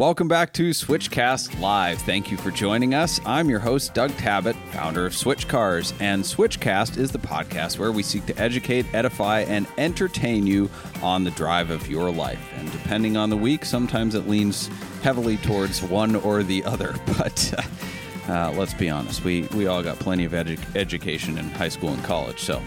Welcome back to Switchcast Live. Thank you for joining us. I'm your host, Doug Tabbitt, founder of Switch Cars, and Switchcast is the podcast where we seek to educate, edify, and entertain you on the drive of your life. And depending on the week, sometimes it leans heavily towards one or the other. But uh, uh, let's be honest, we, we all got plenty of edu- education in high school and college. So,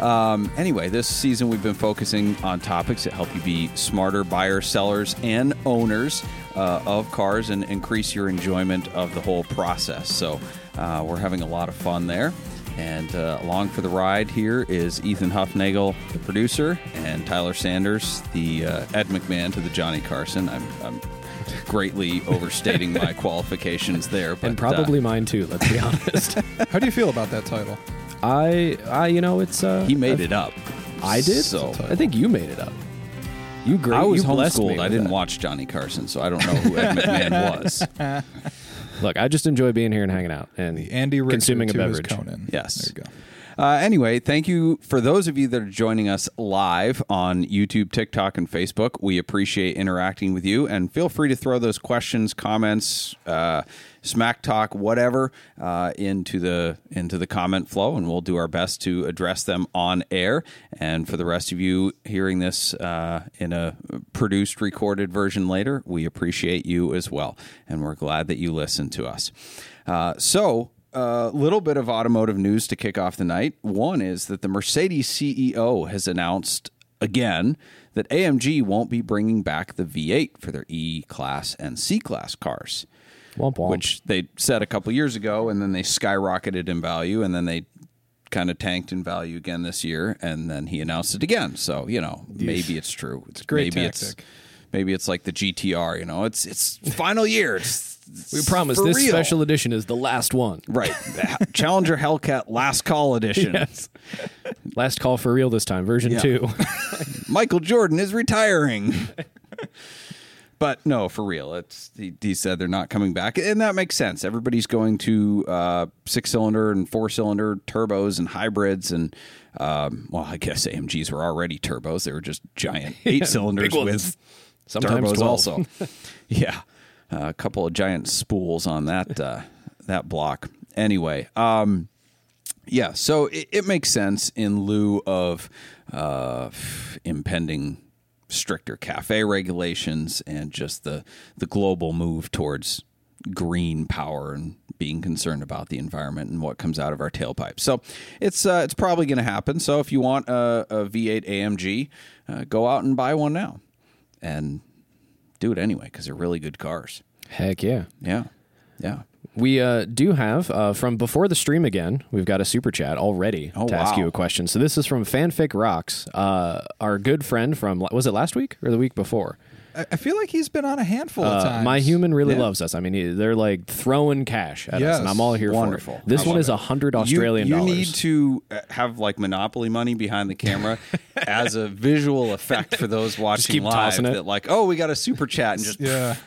um, anyway, this season we've been focusing on topics that help you be smarter buyers, sellers, and owners uh, of cars and increase your enjoyment of the whole process. So uh, we're having a lot of fun there. And uh, along for the ride here is Ethan Huffnagel, the producer, and Tyler Sanders, the uh, Ed McMahon to the Johnny Carson. I'm, I'm greatly overstating my qualifications there, but and uh, probably mine too. Let's be honest. How do you feel about that title? I, I, you know, it's uh, he made it up. I did. So I think you made it up. You great. I was you blessed homeschooled. I didn't that. watch Johnny Carson, so I don't know who Ed McMahon was. Look, I just enjoy being here and hanging out and Andy Richter consuming a to his beverage. Conan. Yes. There you go. Uh, anyway, thank you for those of you that are joining us live on YouTube, TikTok, and Facebook. We appreciate interacting with you, and feel free to throw those questions, comments, uh, smack talk, whatever, uh, into the into the comment flow, and we'll do our best to address them on air. And for the rest of you hearing this uh, in a produced, recorded version later, we appreciate you as well, and we're glad that you listen to us. Uh, so a little bit of automotive news to kick off the night. One is that the Mercedes CEO has announced again that AMG won't be bringing back the V8 for their E Class and C Class cars, Womp womp. which they said a couple years ago, and then they skyrocketed in value, and then they kind of tanked in value again this year, and then he announced it again. So you know, maybe it's true. It's great maybe tactic. it's maybe it's like the GTR. You know, it's it's final year. It's, we it's promise this real. special edition is the last one. Right. Challenger Hellcat Last Call Edition. Yes. Last call for real this time, version Yeah. two. Michael Jordan is retiring. but no, for real. It's he, he said they're not coming back, and that makes sense. Everybody's going to uh, six cylinder and four cylinder turbos and hybrids, and um, well, I guess AMGs were already turbos. They were just giant eight cylinders with Sometimes turbos 12. also. yeah, a couple of giant spools on that uh, that block. Anyway, um, yeah, so it, it makes sense in lieu of uh, impending stricter cafe regulations and just the the global move towards green power and being concerned about the environment and what comes out of our tailpipes. So it's uh, it's probably going to happen. So if you want a, a V8 AMG, uh, go out and buy one now, and do it anyway because they're really good cars. Heck yeah. Yeah, yeah. We uh, do have uh, from before the stream again. We've got a super chat already Oh, to ask you a question. So this is from Fanfic Rocks, uh, our good friend from was it last week or the week before? I, feel like he's been on a handful of Uh, times. my human really Yeah. loves us. I mean, he- they're like throwing cash at us, and I'm all here Wonderful. for it. This I one is a hundred You- Australian dollars. you, dollars. need to uh, have like monopoly money behind the camera as a visual effect for those watching keep live. tossing it. That like, oh, we got a super chat and just Yeah.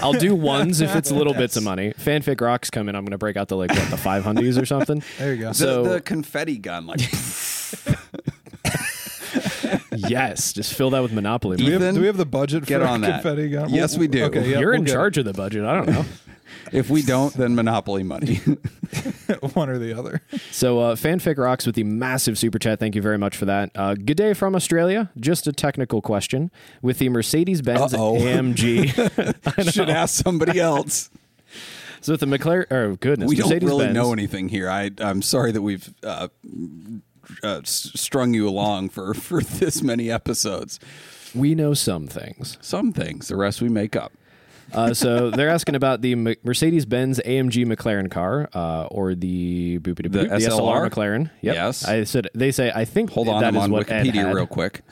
I'll do ones if it's little bits of money. Fanfic Rocks come in. I'm going to break out the like what the five hundies or something. There you go. the, So- the confetti gun. Like, yes, just fill that with Monopoly. do, we money. have, do we have the budget get for on a that. confetti gun? Yes, we do. Okay, yeah, You're we'll in get charge of the budget. I don't know. If we don't, then monopoly money. one or the other. So, uh, Fanfic Rocks with the massive super chat. Thank you very much for that. Uh, good day from Australia. Just a technical question. With the Mercedes Benz Uh-oh. AMG. Should ask somebody else. so, with the McLaren. Oh, goodness. We don't really Benz, know anything here. I, I'm sorry that we've uh, uh, strung you along for, for this many episodes. We know some things. Some things, the rest we make up. Uh, so, they're asking about the Mercedes Benz AMG McLaren car uh, or the, boop The the SLR? SLR McLaren. Yep. Yes. I said, they say, I think Hold on, that I'm is on what Ed Wikipedia real quick.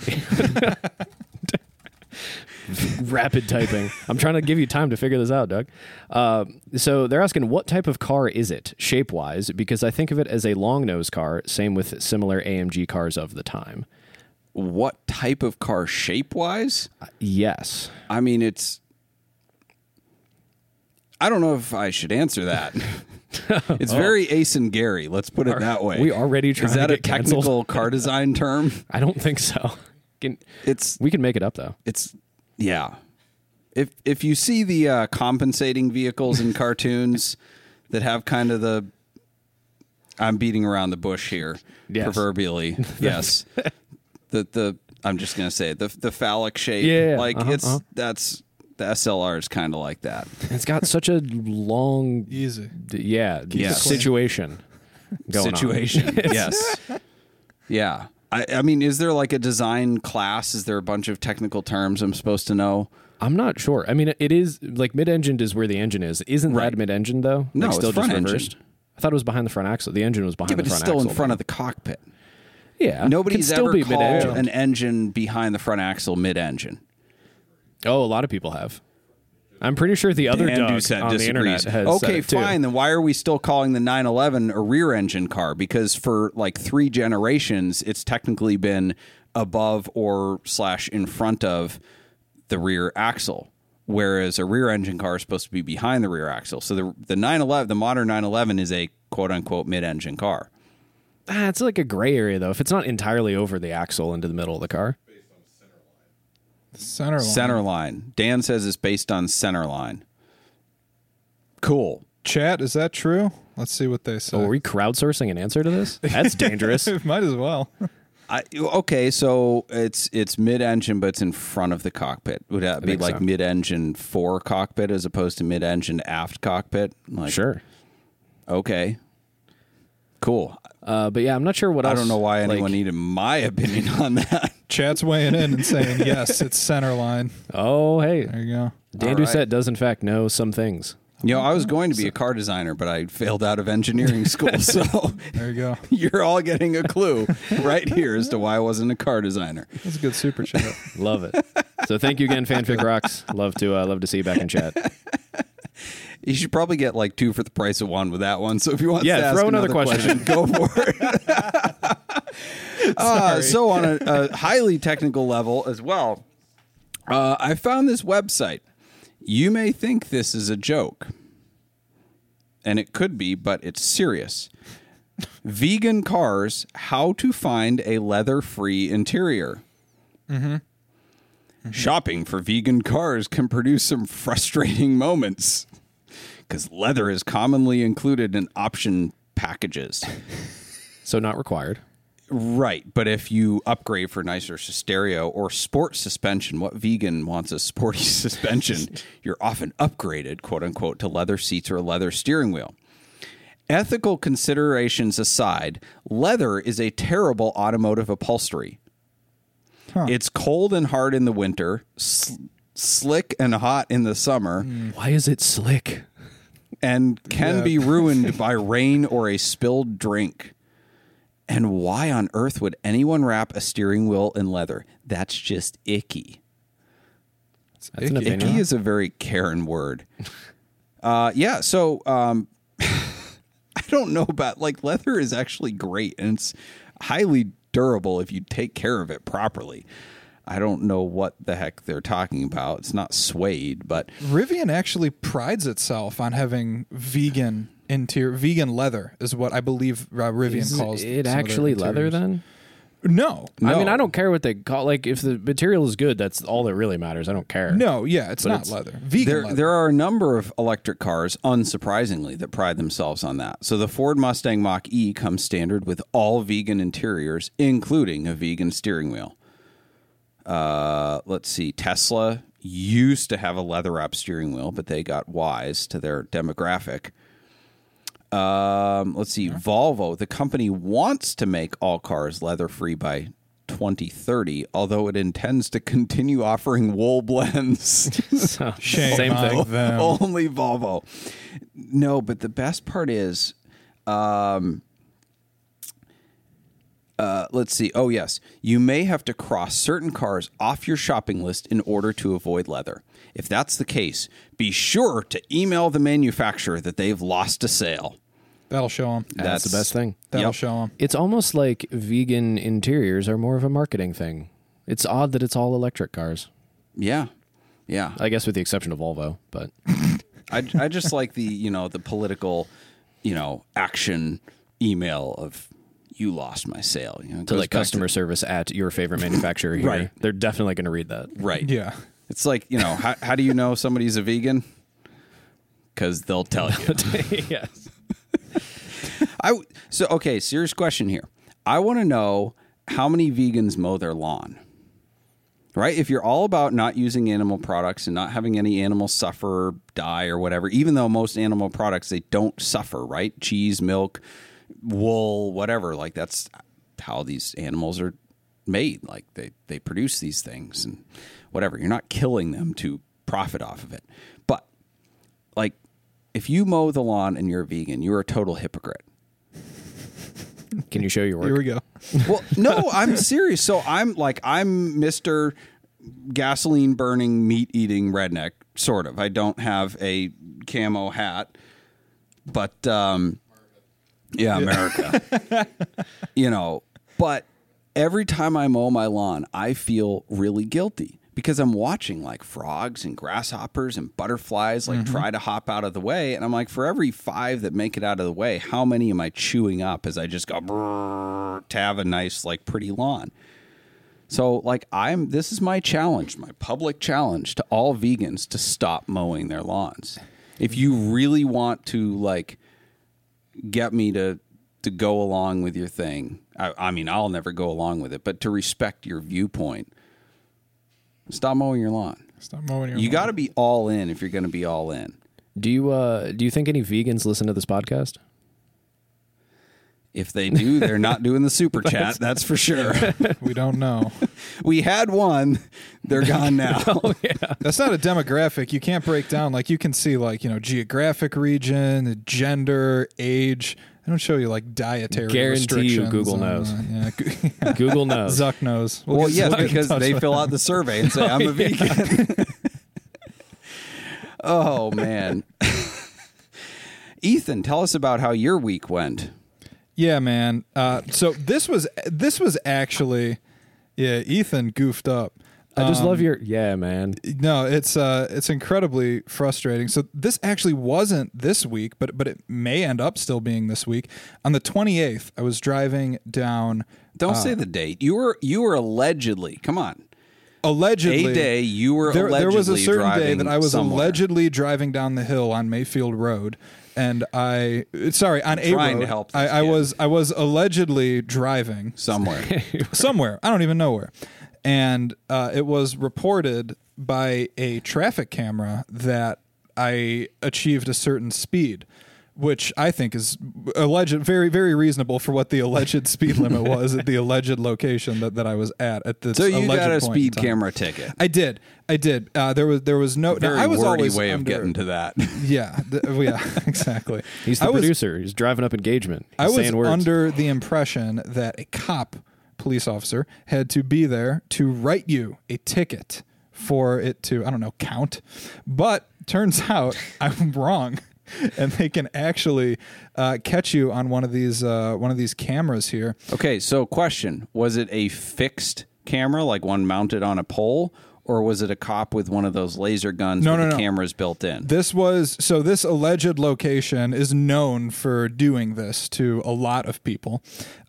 rapid typing. I'm trying to give you time to figure this out, Doug. Uh, so they're asking, what type of car is it, shape wise? Because I think of it as a long nose car, same with similar AMG cars of the time. What type of car shape wise? Yes. I mean, it's. I don't know if I should answer that. it's very Ace and Gary. Let's put it that way. we already trying Is that a get canceled? technical car design term? I don't think so. Can, It's we can make it up though. it's yeah. if if you see the uh, compensating vehicles in cartoons that have kind of the I'm beating around the bush here Yes. proverbially yes the the I'm just gonna say it, the the phallic shape Yeah, like uh-huh, it's uh-huh. that's the SLR is kind of like that It's got such a long, Easy. d- yeah, Yeah. situation. Going on. situation yes yeah I, I mean is there like a design class is there a bunch of technical terms I'm supposed to know I'm not sure. I mean, it is like mid-engined is where the engine is. Isn't Right. that mid-engine though? No, like, it's still front just engine. I thought it was behind the front axle. The engine was behind yeah but the it's front still axle. in front then. of the cockpit Yeah, Nobody's Could still ever be called mid-engine. an engine behind the front axle mid-engine. Oh, a lot of people have. I'm pretty sure the other Dan Doug Doucette on the internet disagrees. has said okay, it too. fine. Then why are we still calling the 911 a rear engine car? Because for like three generations, it's technically been above or slash in front of the rear axle, whereas a rear engine car is supposed to be behind the rear axle. So the the 911, the modern 911, is a quote unquote mid engine car. Ah, it's like a gray area though. If it's not entirely over the axle into the middle of the car, Center line. Center line. Dan says it's based on center line. Cool. Chat, is that true? Let's see what they say. oh, are we crowdsourcing an answer to this? That's dangerous. Might as well. I, okay, so it's it's mid-engine, but it's in front of the cockpit. Would that be like so. mid-engine fore cockpit as opposed to mid-engine aft cockpit? Like, sure. Okay. Cool. Uh, but yeah, I'm not sure what I else. don't know why anyone like- needed my opinion on that. Chat's weighing in and saying yes, it's center line. Oh, hey, There you go. Dan All right. Doucette does in fact know some things. You know, I was going to be a car designer, but I failed out of engineering school. So There you go. you're all getting a clue right here as to why I wasn't a car designer. That's a good super chat. Love it. so thank you again, Fanfic Rocks. Love to uh, love to see you back in chat. You should probably get like two for the price of one with that one. So if you want Yeah, to ask throw another question, go for it. uh, so on a, a highly technical level as well, uh, I found this website. You may think this is a joke, and it could be, but it's serious. Vegan cars: How to find a leather-free interior. Shopping for vegan cars can produce some frustrating moments because leather is commonly included in option packages. So not required. Right, but if you upgrade for nicer stereo or sport suspension, what vegan wants a sporty suspension? You're often upgraded, quote unquote, to leather seats or a leather steering wheel. Ethical considerations aside, leather is a terrible automotive upholstery. It's cold and hard in the winter, sl- slick and hot in the summer, Why is it slick? And can Yeah. be ruined by rain or a spilled drink. And why on earth would anyone wrap a steering wheel in leather? That's just icky. That's icky. opinion. Icky is a very Karen word. Uh, yeah, so um, I don't know about like leather is actually great and it's highly durable if you take care of it properly. I don't know what the heck they're talking about. It's not suede, but Rivian actually prides itself on having vegan interior, vegan leather is what I believe uh, Rivian Is calls it some of their actually leather then? No, I mean, I don't care what they call. Like, if the material is good, that's all that really matters. I don't care. no, yeah, it's But not it's- leather. Vegan there, leather. there are a number of electric cars, unsurprisingly, that pride themselves on that. So the Ford Mustang Mach E comes standard with all vegan interiors, including a vegan steering wheel. Uh, let's see, Tesla used to have a leather wrap steering wheel, but they got wise to their demographic. Um, let's see, Volvo, the company wants to make all cars leather free by 2030, although it intends to continue offering wool blends. So, Shame same on thing. them. Only Volvo. No, but the best part is, um, uh, let's see. Oh, yes. You may have to cross certain cars off your shopping list in order to avoid leather. If that's the case, be sure to email the manufacturer that they've lost a sale. That'll show them. That's the best thing. That'll Yep. show them. It's almost like vegan interiors are more of a marketing thing. It's odd that it's all electric cars. Yeah. Yeah. I guess with the exception of Volvo, but I, I just like the you know the political you know action email of you lost my sale you know to like back customer service at your favorite manufacturer here, Right. they're definitely going to read that. right Yeah. It's like you know how, how do you know somebody's a vegan? Because they'll tell you. yes. I w- so okay. Serious question here. I want to know how many vegans mow their lawn. Right? If you're all about not using animal products and not having any animals suffer, die, or whatever, even though most animal products they don't suffer, right? Cheese, milk, wool, whatever. Like that's how these animals are made. Like they they produce these things and whatever. You're not killing them to profit off of it. But like if you mow the lawn and you're a vegan, you're a total hypocrite. Can you show your work? Here we go. Well, no, I'm serious. So I'm like I'm Mr. gasoline burning meat eating redneck sort of. I don't have a camo hat, but um yeah, America. you know, but every time I mow my lawn, I feel really guilty because I'm watching like frogs and grasshoppers and butterflies like mm-hmm. try to hop out of the way. And I'm like, for every five that make it out of the way, how many am I chewing up as I just go brrr, to have a nice, like, pretty lawn? So, like, I'm this is my challenge, my public challenge to all vegans to stop mowing their lawns. If you really want to, like, get me to to go along with your thing. I, I mean, I'll never go along with it, but to respect your viewpoint, stop mowing your lawn. Stop mowing your lawn. You got to be all in if you're going to be all in. Do you uh do you think any vegans listen to this podcast? If they do, they're not doing the super chat. That's for sure. We don't know. We had one; they're gone now. That's not a demographic. You can't break down like you can see like you know geographic region, gender, age. I don't show you like dietary. Guarantee you restrictions Google and, knows. uh, yeah, yeah. Google knows. Zuck knows. We'll Well, yes, we'll get in because they fill them. out the survey and say I'm a vegan. oh man, Ethan, tell us about how your week went. Yeah, man. Uh, so this was this was actually, yeah. Ethan goofed up. I just Um, love your yeah, man. No, it's uh it's incredibly frustrating. So this actually wasn't this week, but but it may end up still being this week. On the 28th, I was driving down Don't say the date. You were you were allegedly. Come on. allegedly A day you were there, there was a certain day that I was somewhere. allegedly driving down the hill on Mayfield Road, and I sorry on a trying road. to help I, I was I was allegedly driving somewhere. somewhere. I don't even know where. And uh, it was reported by a traffic camera that I achieved a certain speed, which I think is alleged, very, very reasonable for what the alleged speed limit was at the alleged location that, that I was at. At this so you alleged got a speed camera ticket. I did. I did. Uh, there was there was no. now, Very I was wordy always way of under- getting to that. Yeah, th- yeah, exactly. He's the I was, producer. He's driving up engagement. He's I was saying words. under the impression that a cop, police officer, had to be there to write you a ticket for it to, I don't know, count. But turns out I'm wrong. And they can actually uh, catch you on one of these uh, one of these cameras here. Okay, so question: Was it a fixed camera, like one mounted on a pole, or was it a cop with one of those laser guns No, with no, the no. cameras built in? This was so. This alleged location is known for doing this to a lot of people.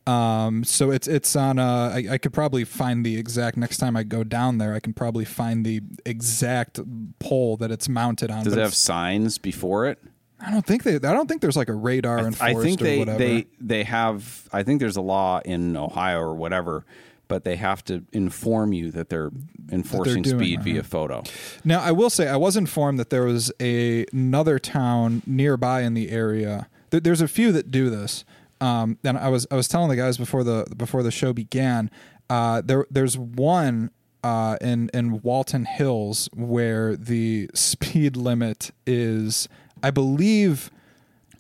Um, so it's it's on. Uh, I, I could probably find the exact next time I go down there. I can probably find the exact pole that it's mounted on. Does it have signs before it? I don't think they. I don't think there's like a radar enforced I think or they whatever. they they have. I think there's a law in Ohio or whatever, but they have to inform you that they're enforcing doing speed that, via photo. Now, I will say I was informed that there was a, another town nearby in the area. There- There's a few that do this. Um, and I was I was telling the guys before the before the show began. Uh, there there's one uh, in in Walton Hills where the speed limit is I believe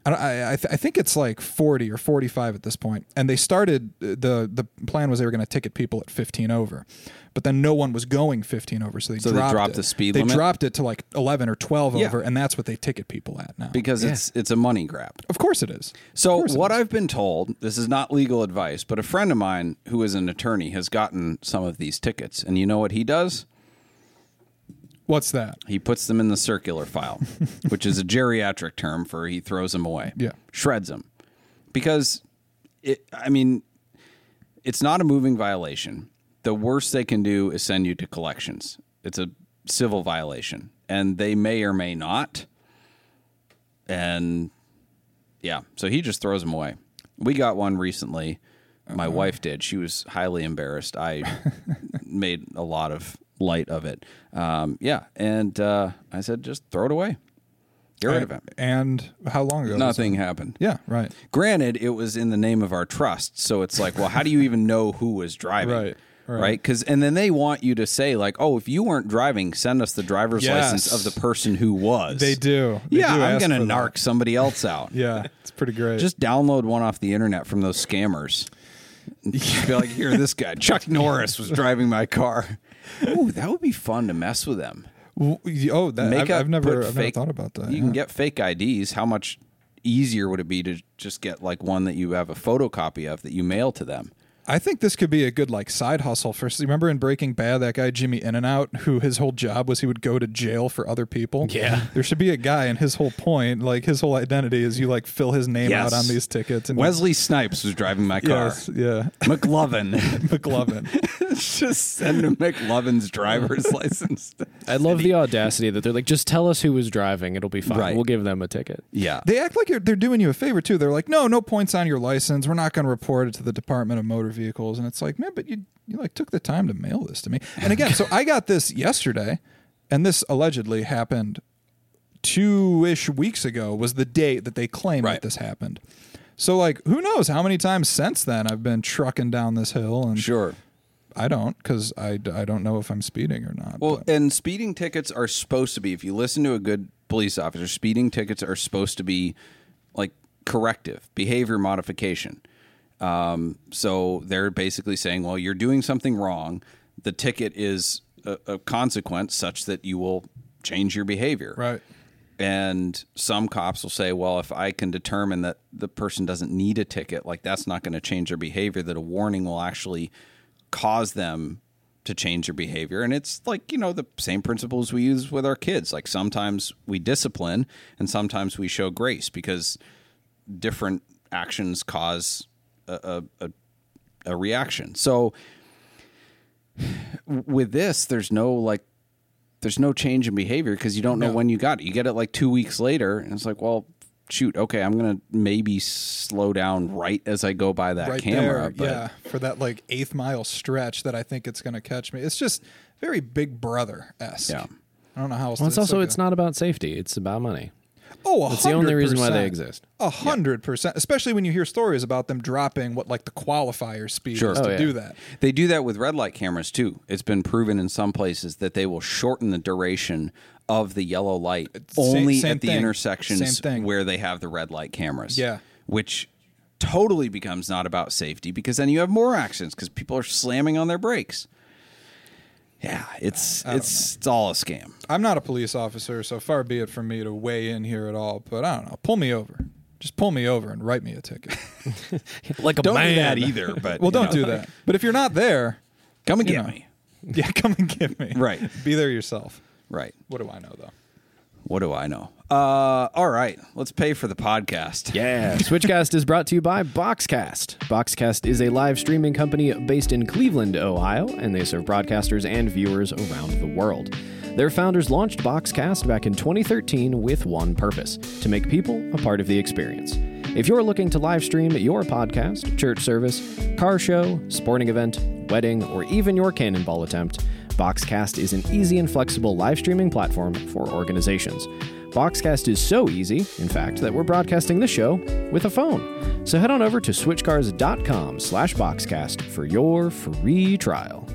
I, I, I, th- I think it's like 40 or 45 at this point. And they started, the the plan was they were going to ticket people at 15 over. But then no one was going 15 over. So they So they dropped dropped it. the speed They limit? dropped it to like 11 or 12 Yeah. over. And that's what they ticket people at now. Because it's it's a money grab. of course it is. So course it what is. I've been told, this is not legal advice, but a friend of mine who is an attorney has gotten some of these tickets, and you know what he does? What's that? He puts them in the circular file, which is a geriatric term for he throws them away. Yeah. Shreds them. Because it I mean it's not a moving violation. The worst they can do is send you to collections. It's a civil violation, and they may or may not. And yeah, so he just throws them away. We got one recently. My uh-huh. wife did. She was highly embarrassed. I made a lot of light of it. Um, yeah, and uh, I said, just throw it away. Get rid of it. And how long ago? Nothing happened. Yeah, right. Granted, it was in the name of our trust, so it's like, well, how do you even know who was driving? Right, right. Because and then they want you to say like, oh, if you weren't driving, send us the driver's Yes. license of the person who was. They do. They yeah, do I'm ask gonna for that. narc somebody else out. Yeah, it's pretty great. Just download one off the internet from those scammers. Be like, here, this guy, Chuck Norris, was driving my car. Ooh, that would be fun to mess with them. W- oh, that Make I've, up, I've never, I've never fake- thought about that. You yeah. can get fake IDs. How much easier would it be to just get like one that you have a photocopy of that you mail to them? I think this could be a good like side hustle for. Remember in Breaking Bad, that guy Jimmy In and Out, who his whole job was he would go to jail for other people. Yeah. there should be a guy, and his whole point, like his whole identity, is you like fill his name Yes. out on these tickets. And Wesley Snipes was driving my car. yes, yeah, McLovin. McLovin. just send him McLovin's driver's license. I love the audacity that they're like, just tell us who was driving. It'll be fine. Right. We'll give them a ticket. Yeah. They act like you're, they're doing you a favor too. They're like, no, no points on your license. We're not going to report it to the Department of Motor Vehicles. And it's like, man, but you you like took the time to mail this to me. And again, so I got this yesterday, and this allegedly happened two ish weeks ago. Was the date that they claimed Right. that this happened. So like, who knows how many times since then I've been trucking down this hill, and Sure. I don't because I, I don't know if I'm speeding or not. Well, but- and speeding tickets are supposed to be, if you listen to a good police officer, speeding tickets are supposed to be like corrective behavior modification. Um, so they're basically saying, well, you're doing something wrong. The ticket is a, a consequence such that you will change your behavior. right. And some cops will say, well, if I can determine that the person doesn't need a ticket, like that's not going to change their behavior, that a warning will actually cause them to change their behavior. And it's like, you know, the same principles we use with our kids. Like sometimes we discipline and sometimes we show grace because different actions cause a, a, a, a reaction. So with this, there's no like there's no change in behavior because you don't know No. when you got it. You get it like two weeks later, and it's like, well, shoot, okay, I'm gonna maybe slow down right as I go by that right camera. there, but yeah, for that like eighth mile stretch that I think it's going to catch me. It's just very Big Brother esque. Yeah. I don't know how else. Well, to, it's also like it's a- not about safety. It's about money. Oh, That's the only reason why they exist. A hundred percent, especially when you hear stories about them dropping what like the qualifier speed Sure. is Oh, to yeah. do that. They do that with red light cameras too. It's been proven in some places that they will shorten the duration of the yellow light Same- only same at the thing. intersections Same thing. where they have the red light cameras. Yeah. Which totally becomes not about safety because then you have more accidents because people are slamming on their brakes. Yeah, it's it's it's all a scam. I'm not a police officer, so far be it from me to weigh in here at all. But I don't know. Pull me over. Just pull me over and write me a ticket. Like a Don't man. do that either. But well, you don't know, do that. But if you're not there, Come and you get know. me. yeah, come and get me. Right. Be there yourself. Right. What do I know though? What do I know? Uh, all right. Let's pay for the podcast. Yeah. Switchcast is brought to you by Boxcast. Boxcast is a live streaming company based in Cleveland, Ohio, and they serve broadcasters and viewers around the world. Their founders launched Boxcast back in 2013 with one purpose to make people a part of the experience. If you're looking to live stream your podcast, church service, car show, sporting event, wedding, or even your cannonball attempt, Boxcast is an easy and flexible live streaming platform for organizations. Boxcast is so easy, in fact, that we're broadcasting the show with a phone. So head on over to switchcars.com slash boxcast for your free trial.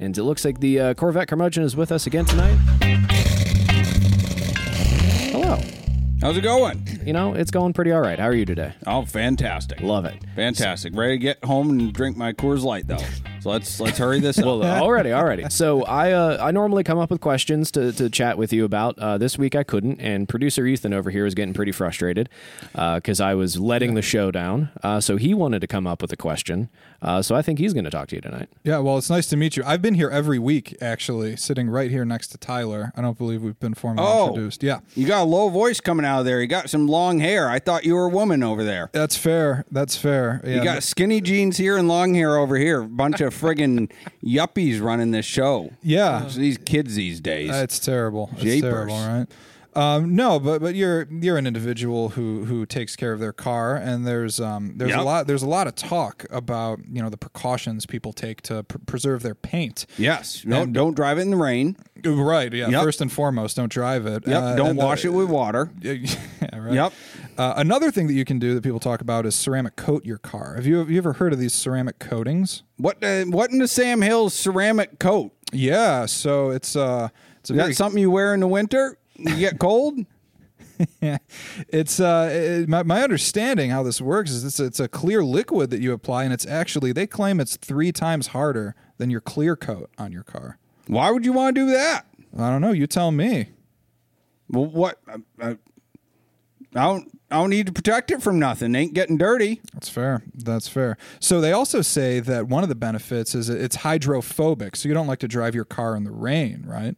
And it looks like the uh, Corvette curmudgeon is with us again tonight. Hello. How's it going? You know, it's going pretty all right. How are you today? Oh, fantastic. Love it. Fantastic. Ready to get home and drink my Coors Light though. So let's let's hurry this up. Well, already, already. So I uh, I normally come up with questions to, to chat with you about. Uh, this week I couldn't, and producer Ethan over here is getting pretty frustrated because I was letting the show down. Uh, so he wanted to come up with a question. Uh, so I think he's going to talk to you tonight. Yeah, well, it's nice to meet you. I've been here every week, actually, sitting right here next to Tyler. I don't believe we've been formally Oh. introduced. Yeah, you got a low voice coming out of there. You got some long hair. I thought you were a woman over there. that's fair. That's fair. Yeah, You got skinny jeans here and long hair over here. Bunch of friggin' yuppies running this show. Yeah, It's these kids these days. It's terrible. It's Japers. terrible, right? Um, no, but but you're you're an individual who who takes care of their car, and there's um there's Yep. a lot there's a lot of talk about you know the precautions people take to pr- preserve their paint. yes. No, And- don't drive it in the rain. Right. Yeah. Yep. First and foremost, don't drive it. Yep. Uh, don't and the- wash it with water. Right. Yep. Uh, another thing that you can do that people talk about is ceramic coat your car. Have you have you ever heard of these ceramic coatings? What uh, what in the Sam Hills ceramic coat? Yeah. So it's uh it's a very something you wear in the winter? You get cold? Yeah, it's uh, it, my my understanding how this works is it's it's a clear liquid that you apply, and it's actually they claim it's three times harder than your clear coat on your car. Why would you want to do that? I don't know. You tell me. Well, what? Uh, uh, I don't. I don't need to protect it from nothing. Ain't getting dirty. That's fair. That's fair. So they also say that one of the benefits is it's hydrophobic, so you don't like to drive your car in the rain, right?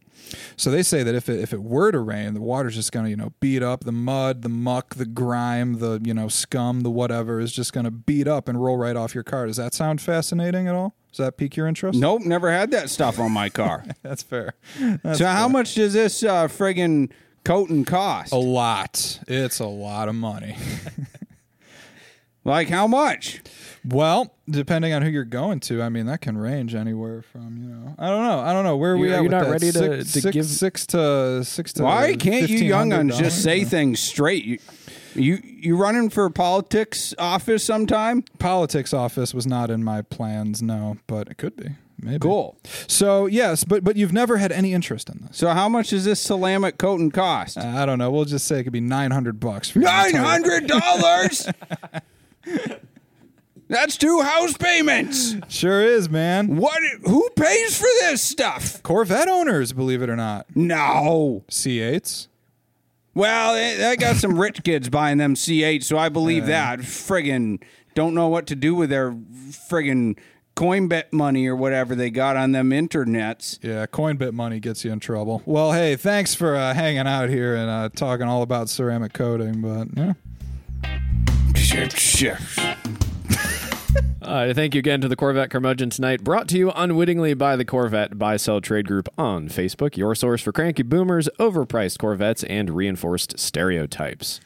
So they say that if it if it were to rain, the water's just going to you know beat up the mud, the muck, the grime, the you know scum, the whatever is just going to beat up and roll right off your car. Does that sound fascinating at all? Does that pique your interest? Nope, never had that stuff on my car. That's fair. That's so how much does this uh, friggin' coating cost? A lot. It's a lot of money. Like how much? well, depending on who you're going to, I mean that can range anywhere from you know I don't know I don't know where are we You, are you with not that? ready to- six, to six- give- six to six to? Why can't you young uns $1,500? just say things straight? You, you you running for politics office sometime? Politics office was not in my plans, no, but it could be. Maybe. Cool. So yes, but but you've never had any interest in this. So how much does this ceramic coating cost? Uh, I don't know. We'll just say it could be nine hundred bucks. Nine hundred dollars. That's two house payments. Sure is, man. What? Who pays for this stuff? Corvette owners, believe it or not, No. C8s. Well, eh, they, they got some rich kids buying them C8, so I believe uh. that. Friggin' don't know what to do with their friggin' coin bet money or whatever they got on them internets. Yeah, Coinbit money gets you in trouble. Well, hey, thanks for uh, hanging out here and uh, talking all about ceramic coating. But yeah, Uh, thank you again to the Corvette Curmudgeon tonight, brought to you unwittingly by the Corvette Buy Sell Trade Group on Facebook, your source for cranky boomers, overpriced Corvettes, and reinforced stereotypes.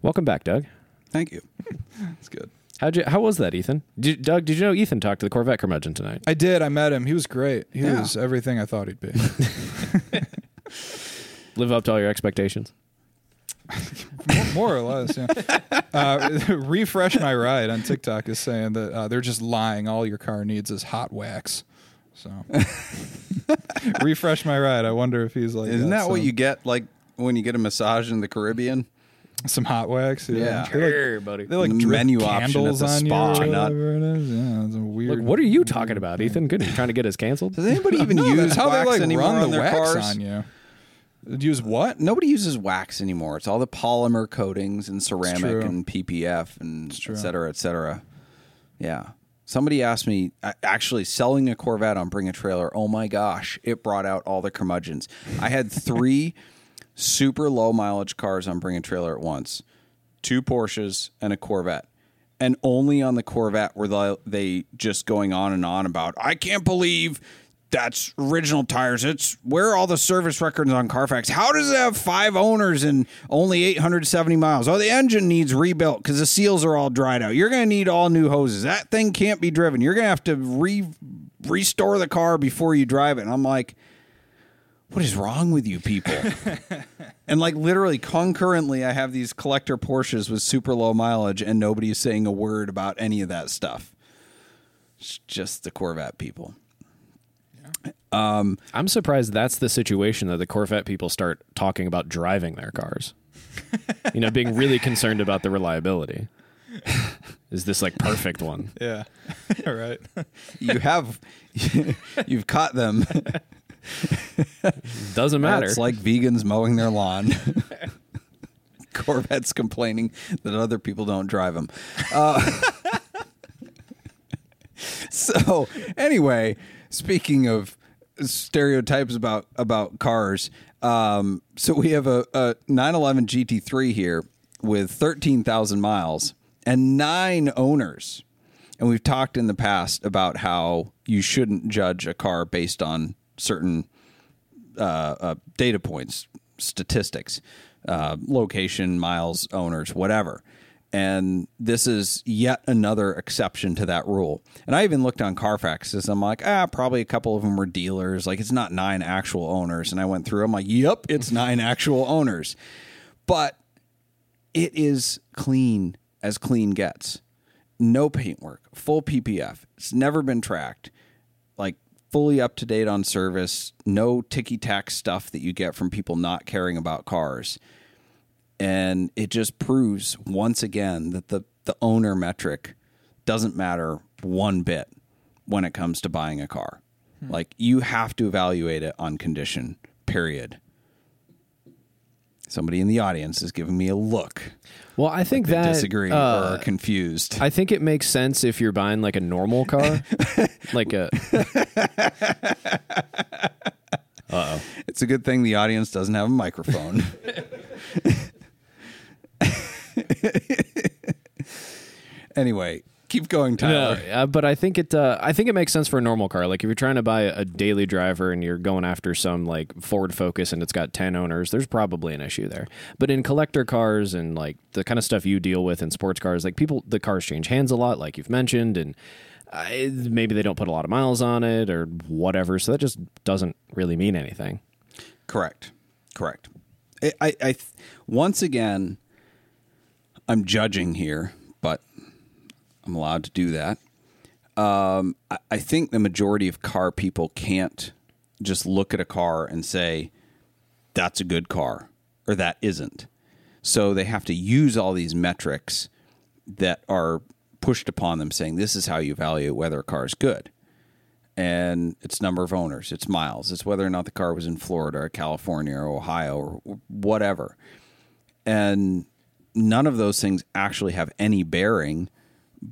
Welcome back, Doug. Thank you. that's good. How'd you, how was that, Ethan? Did, Doug, did you know Ethan talked to the Corvette Curmudgeon tonight? I did. I met him. He was great. He Yeah. was everything I thought he'd be. Live up to all your expectations? More or less, yeah. Uh, refresh my ride on TikTok is saying that uh, they're just lying. All your car needs is hot wax. So refresh my ride. I wonder if he's like. Isn't got that what some- you get like when you get a massage in the Caribbean? Some hot wax. Yeah. They like, Sure, buddy. they like drip menu option at the on spa, you or not- whatever it is. Yeah, it's a weird. Look, what are you talking about, Ethan? Good. you're you trying to get us canceled? Does anybody even No, use that's how they wax like anymore run on the their wax cars? on you. Use what? Nobody uses wax anymore. It's all the polymer coatings and ceramic and PPF and true. et cetera, et cetera. Yeah. Somebody asked me, a- actually selling a Corvette on Bring a Trailer. Oh my gosh, it brought out all the curmudgeons. I had three super low mileage cars on Bring a Trailer at once two Porsches and a Corvette. And only on the Corvette were they, just going on and on about, I can't believe that's original tires. It's where are all the service records on Carfax? How does it have five owners and only 870 miles? Oh, the engine needs rebuilt because the seals are all dried out. You're going to need all new hoses. That thing can't be driven. You're going to have to re- restore the car before you drive it. And I'm like, what is wrong with you people? and like literally concurrently, I have these collector Porsches with super low mileage, and nobody is saying a word about any of that stuff. It's just the Corvette people. Um, I'm surprised that's the situation that the Corvette people start talking about driving their cars. you know, being really concerned about the reliability. Is this like perfect one? Yeah. All right. You have, you've caught them. Doesn't matter. It's like vegans mowing their lawn. Corvettes complaining that other people don't drive them. Uh, so anyway, speaking of stereotypes about about cars, um, so we have a, a 911 GT3 here with 13,000 miles and nine owners. And we've talked in the past about how you shouldn't judge a car based on certain uh, uh, data points, statistics, uh, location, miles, owners, whatever. And this is yet another exception to that rule. And I even looked on Carfax because I'm like, ah, probably a couple of them were dealers. Like it's not nine actual owners. And I went through, I'm like, yep, it's nine actual owners. But it is clean as clean gets. No paintwork, full PPF. It's never been tracked. Like fully up to date on service, no ticky tack stuff that you get from people not caring about cars. And it just proves once again that the, the owner metric doesn't matter one bit when it comes to buying a car. Hmm. Like you have to evaluate it on condition, period. Somebody in the audience is giving me a look. Well, I think They that disagree uh, or are confused. I think it makes sense if you're buying like a normal car, like a Oh, It's a good thing the audience doesn't have a microphone. anyway, keep going, No, Tyler. uh, but I think it. Uh, I think it makes sense for a normal car. Like if you're trying to buy a daily driver and you're going after some like Ford Focus and it's got ten owners, there's probably an issue there. But in collector cars and like the kind of stuff you deal with in sports cars, like people, the cars change hands a lot, like you've mentioned, and uh, maybe they don't put a lot of miles on it or whatever. So that just doesn't really mean anything. Correct. Correct. I, I, I once again, I'm judging here, but I'm allowed to do that. Um, I, I think the majority of car people can't just look at a car and say, that's a good car or that isn't. So they have to use all these metrics that are pushed upon them saying, this is how you evaluate whether a car is good and it's number of owners, it's miles, it's whether or not the car was in Florida or California or Ohio or whatever. And none of those things actually have any bearing,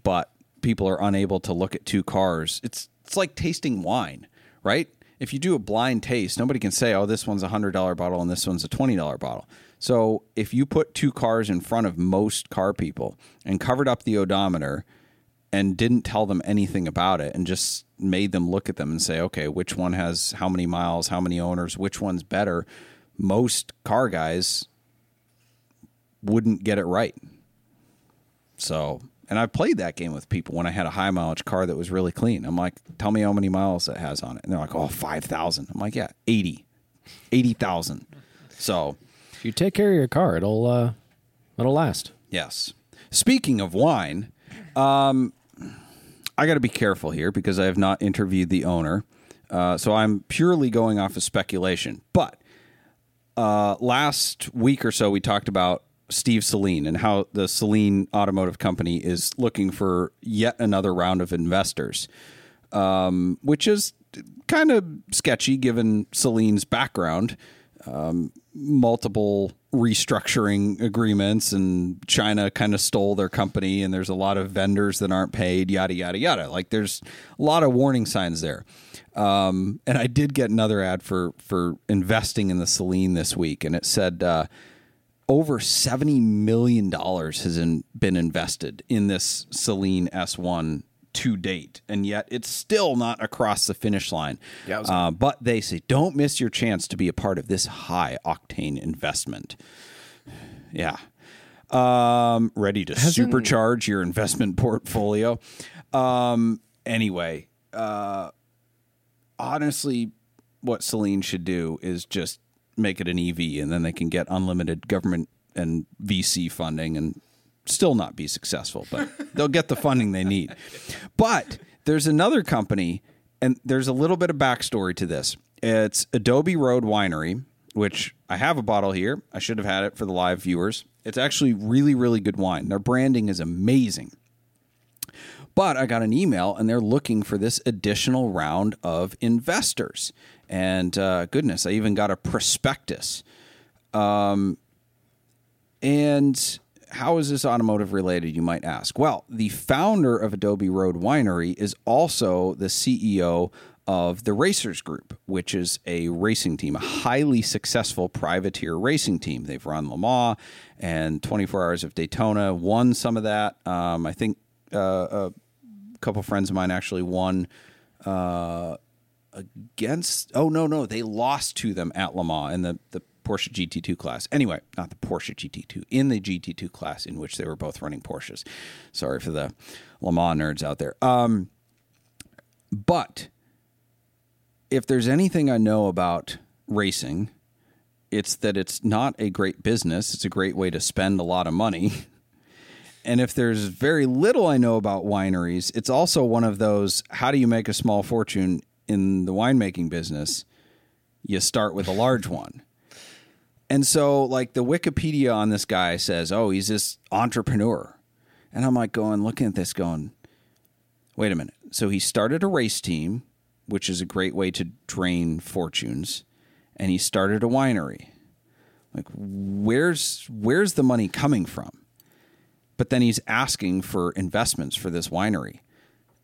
but people are unable to look at two cars. It's it's like tasting wine, right? If you do a blind taste, nobody can say, "Oh, this one's a $100 bottle and this one's a $20 bottle." So, if you put two cars in front of most car people and covered up the odometer, and didn't tell them anything about it and just made them look at them and say, okay, which one has how many miles, how many owners, which one's better, most car guys wouldn't get it right. So, and I've played that game with people when I had a high mileage car that was really clean. I'm like, tell me how many miles it has on it. And they're like, oh, 5,000. I'm like, yeah, 80, 80,000. So, If you take care of your car, it'll uh, it'll last. Yes. Speaking of wine, um, I got to be careful here because I have not interviewed the owner. Uh, so I'm purely going off of speculation. But uh, last week or so, we talked about Steve Saleen and how the Saleen Automotive Company is looking for yet another round of investors, um, which is kind of sketchy given Saleen's background. Um, multiple restructuring agreements, and China kind of stole their company, and there's a lot of vendors that aren't paid, yada, yada, yada. Like there's a lot of warning signs there. Um, and I did get another ad for for investing in the Saleen this week, and it said uh, over seventy million dollars has in, been invested in this Saleen S one to date, and yet it's still not across the finish line. Yeah, uh, but they say don't miss your chance to be a part of this high octane investment. Yeah. Um, ready to supercharge your investment portfolio. Um, anyway, uh, honestly, what Celine should do is just make it an EV, and then they can get unlimited government and VC funding and still not be successful, but they'll get the funding they need. But there's another company, and there's a little bit of backstory to this. It's Adobe Road Winery, which I have a bottle here. I should have had it for the live viewers. It's actually really, really good wine. Their branding is amazing. But I got an email and they're looking for this additional round of investors. And uh, goodness, I even got a prospectus. Um, and how is this automotive related, you might ask? Well, the founder of Adobe Road Winery is also the CEO of the Racers Group, which is a racing team, a highly successful privateer racing team. They've run Le Mans and 24 Hours of Daytona, won some of that. Um, I think uh, a couple friends of mine actually won uh, against. Oh no, no, they lost to them at Le Mans in the the Porsche GT2 class. Anyway, not the Porsche GT2 in the GT2 class in which they were both running Porsches. Sorry for the Le Mans nerds out there. Um, but if there's anything I know about racing, it's that it's not a great business. It's a great way to spend a lot of money. And if there's very little I know about wineries, it's also one of those how do you make a small fortune in the winemaking business? You start with a large one. And so, like, the Wikipedia on this guy says, oh, he's this entrepreneur. And I'm like, going, looking at this, going, wait a minute. So he started a race team, which is a great way to drain fortunes, and he started a winery. Like, where's where's the money coming from? But then he's asking for investments for this winery,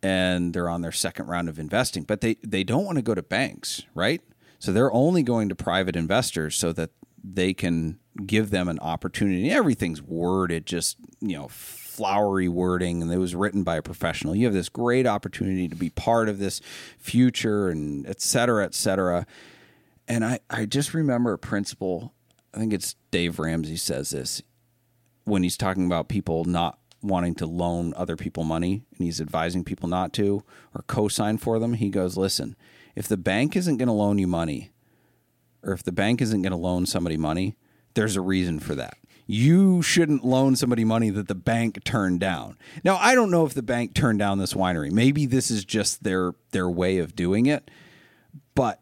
and they're on their second round of investing. But they they don't want to go to banks, right? So they're only going to private investors so that they can give them an opportunity. Everything's worded just you know flowery wording and it was written by a professional. You have this great opportunity to be part of this future and et cetera, et cetera. And I, I just remember a principle, I think it's Dave Ramsey says this when he's talking about people not wanting to loan other people money and he's advising people not to or co-sign for them. He goes, listen, if the bank isn't going to loan you money or if the bank isn't going to loan somebody money, there's a reason for that you shouldn't loan somebody money that the bank turned down. Now, I don't know if the bank turned down this winery. Maybe this is just their their way of doing it, but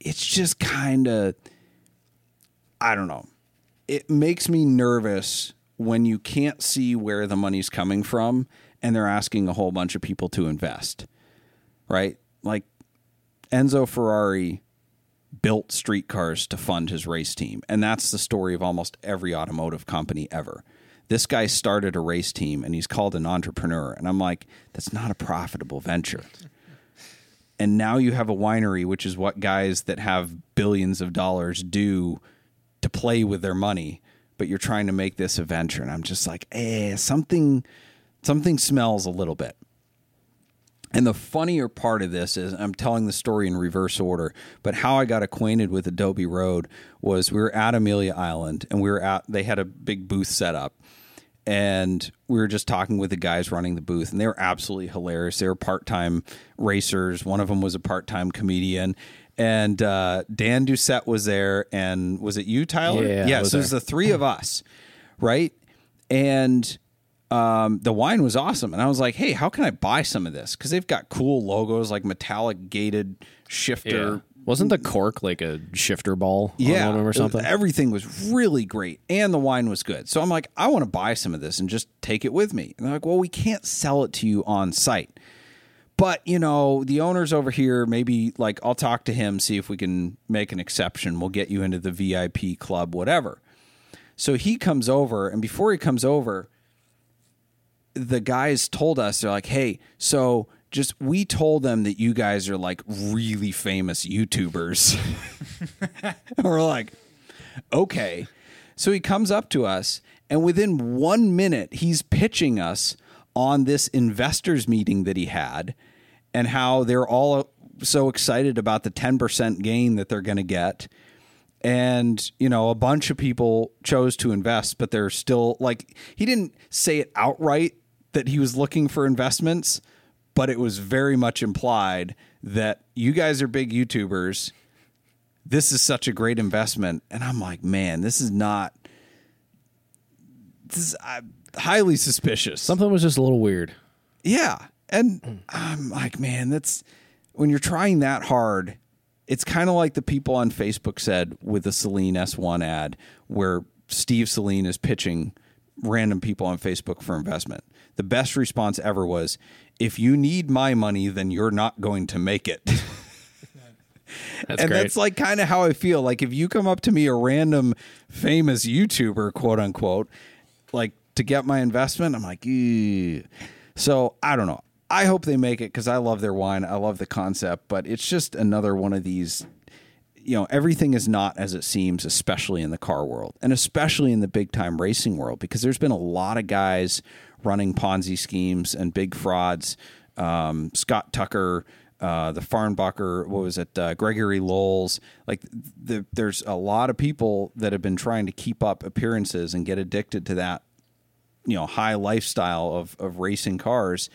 it's just kind of I don't know. It makes me nervous when you can't see where the money's coming from and they're asking a whole bunch of people to invest. Right? Like Enzo Ferrari built streetcars to fund his race team. And that's the story of almost every automotive company ever. This guy started a race team and he's called an entrepreneur. And I'm like, that's not a profitable venture. And now you have a winery, which is what guys that have billions of dollars do to play with their money. But you're trying to make this a venture. And I'm just like, eh, something something smells a little bit. And the funnier part of this is I'm telling the story in reverse order, but how I got acquainted with Adobe Road was we were at Amelia Island and we were at they had a big booth set up and we were just talking with the guys running the booth and they were absolutely hilarious. They were part-time racers. One of them was a part-time comedian and uh, Dan Doucette was there and was it you Tyler? Yeah, yeah so it was the three of us, right? And um, the wine was awesome. And I was like, hey, how can I buy some of this? Because they've got cool logos like metallic gated shifter. Yeah. Wasn't the cork like a shifter ball yeah, or something? Everything was really great, and the wine was good. So I'm like, I want to buy some of this and just take it with me. And they're like, well, we can't sell it to you on site. But, you know, the owner's over here. Maybe, like, I'll talk to him, see if we can make an exception. We'll get you into the VIP club, whatever. So he comes over, and before he comes over, the guys told us they're like, "Hey, so just we told them that you guys are like really famous YouTubers." we're like, "Okay." So he comes up to us and within 1 minute he's pitching us on this investors meeting that he had and how they're all so excited about the 10% gain that they're going to get and you know a bunch of people chose to invest but they're still like he didn't say it outright that he was looking for investments, but it was very much implied that you guys are big YouTubers. This is such a great investment. And I'm like, man, this is not. This is uh, highly suspicious. Something was just a little weird. Yeah. And I'm like, man, that's when you're trying that hard. It's kind of like the people on Facebook said with the Saleen S1 ad, where Steve Saleen is pitching random people on Facebook for investment the best response ever was, "If you need my money, then you're not going to make it." That's and great. that's like kind of how I feel. Like if you come up to me, a random famous YouTuber, quote unquote, like to get my investment, I'm like, so I don't know. I hope they make it because I love their wine. I love the concept, but it's just another one of these. You know, everything is not as it seems, especially in the car world and especially in the big time racing world, because there's been a lot of guys running Ponzi schemes and big frauds um, Scott Tucker, uh, the Farnbacher, what was it, uh, Gregory Lowles. Like, the, there's a lot of people that have been trying to keep up appearances and get addicted to that, you know, high lifestyle of, of racing cars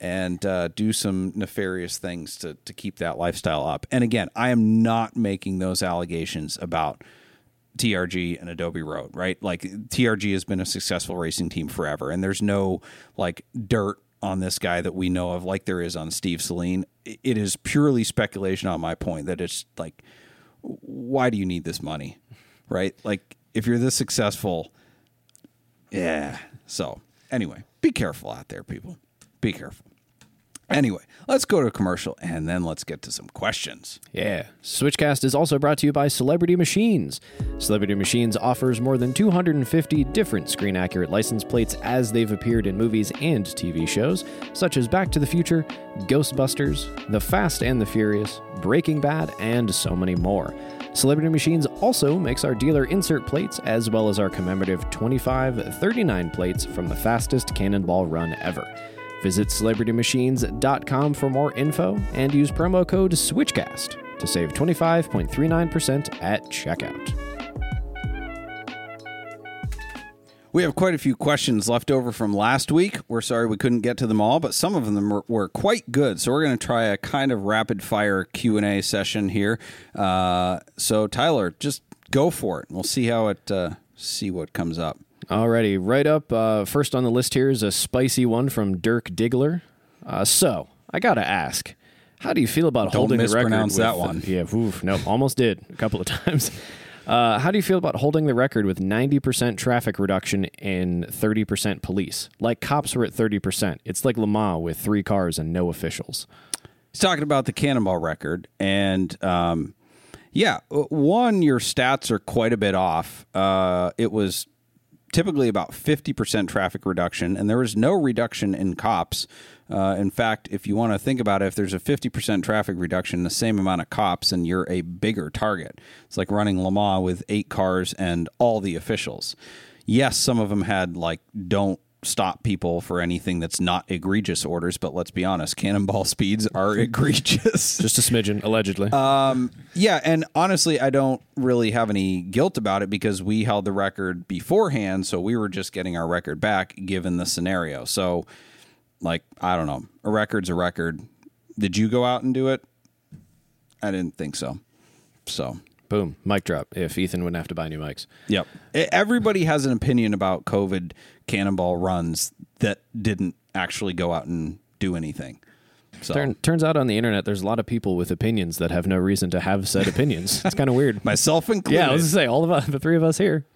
and uh, do some nefarious things to, to keep that lifestyle up. And again, I am not making those allegations about TRG and Adobe Road, right? Like TRG has been a successful racing team forever, and there's no like dirt on this guy that we know of, like there is on Steve Saleen. It is purely speculation on my point that it's like, why do you need this money, right? Like if you're this successful, yeah. So anyway, be careful out there, people. Be careful. Anyway, let's go to a commercial and then let's get to some questions. Yeah. Switchcast is also brought to you by Celebrity Machines. Celebrity Machines offers more than 250 different screen accurate license plates as they've appeared in movies and TV shows, such as Back to the Future, Ghostbusters, The Fast and the Furious, Breaking Bad, and so many more. Celebrity Machines also makes our dealer insert plates as well as our commemorative 25 39 plates from the fastest cannonball run ever. Visit celebritymachines.com for more info and use promo code SWITCHCAST to save 25.39% at checkout. We have quite a few questions left over from last week. We're sorry we couldn't get to them all, but some of them were, were quite good. So we're going to try a kind of rapid fire Q and A session here. Uh, so Tyler, just go for it. We'll see how it uh, see what comes up. Alrighty, right up uh, first on the list here is a spicy one from Dirk Diggler. Uh, so I gotta ask, how do you feel about Don't holding the record? with- that one. yeah, oof, nope, almost did a couple of times. Uh, how do you feel about holding the record with 90% traffic reduction and 30% police? Like cops were at 30%. It's like Le Mans with three cars and no officials. He's talking about the cannonball record, and um, yeah, one, your stats are quite a bit off. Uh, it was typically about 50% traffic reduction, and there was no reduction in cops. Uh, in fact, if you want to think about it, if there's a 50% traffic reduction, the same amount of cops, and you're a bigger target. It's like running Le Mans with eight cars and all the officials. Yes, some of them had like don't stop people for anything that's not egregious orders, but let's be honest, cannonball speeds are egregious. Just a smidgen, allegedly. Um, yeah, and honestly, I don't really have any guilt about it because we held the record beforehand, so we were just getting our record back given the scenario. So, like, I don't know, a record's a record. Did you go out and do it? I didn't think so. So, Boom, mic drop. If Ethan wouldn't have to buy new mics. yep. Everybody has an opinion about COVID cannonball runs that didn't actually go out and do anything. So, Turn, turns out on the internet, there's a lot of people with opinions that have no reason to have said opinions. It's kind of weird. myself included. Yeah, I was gonna say all of us, the three of us here.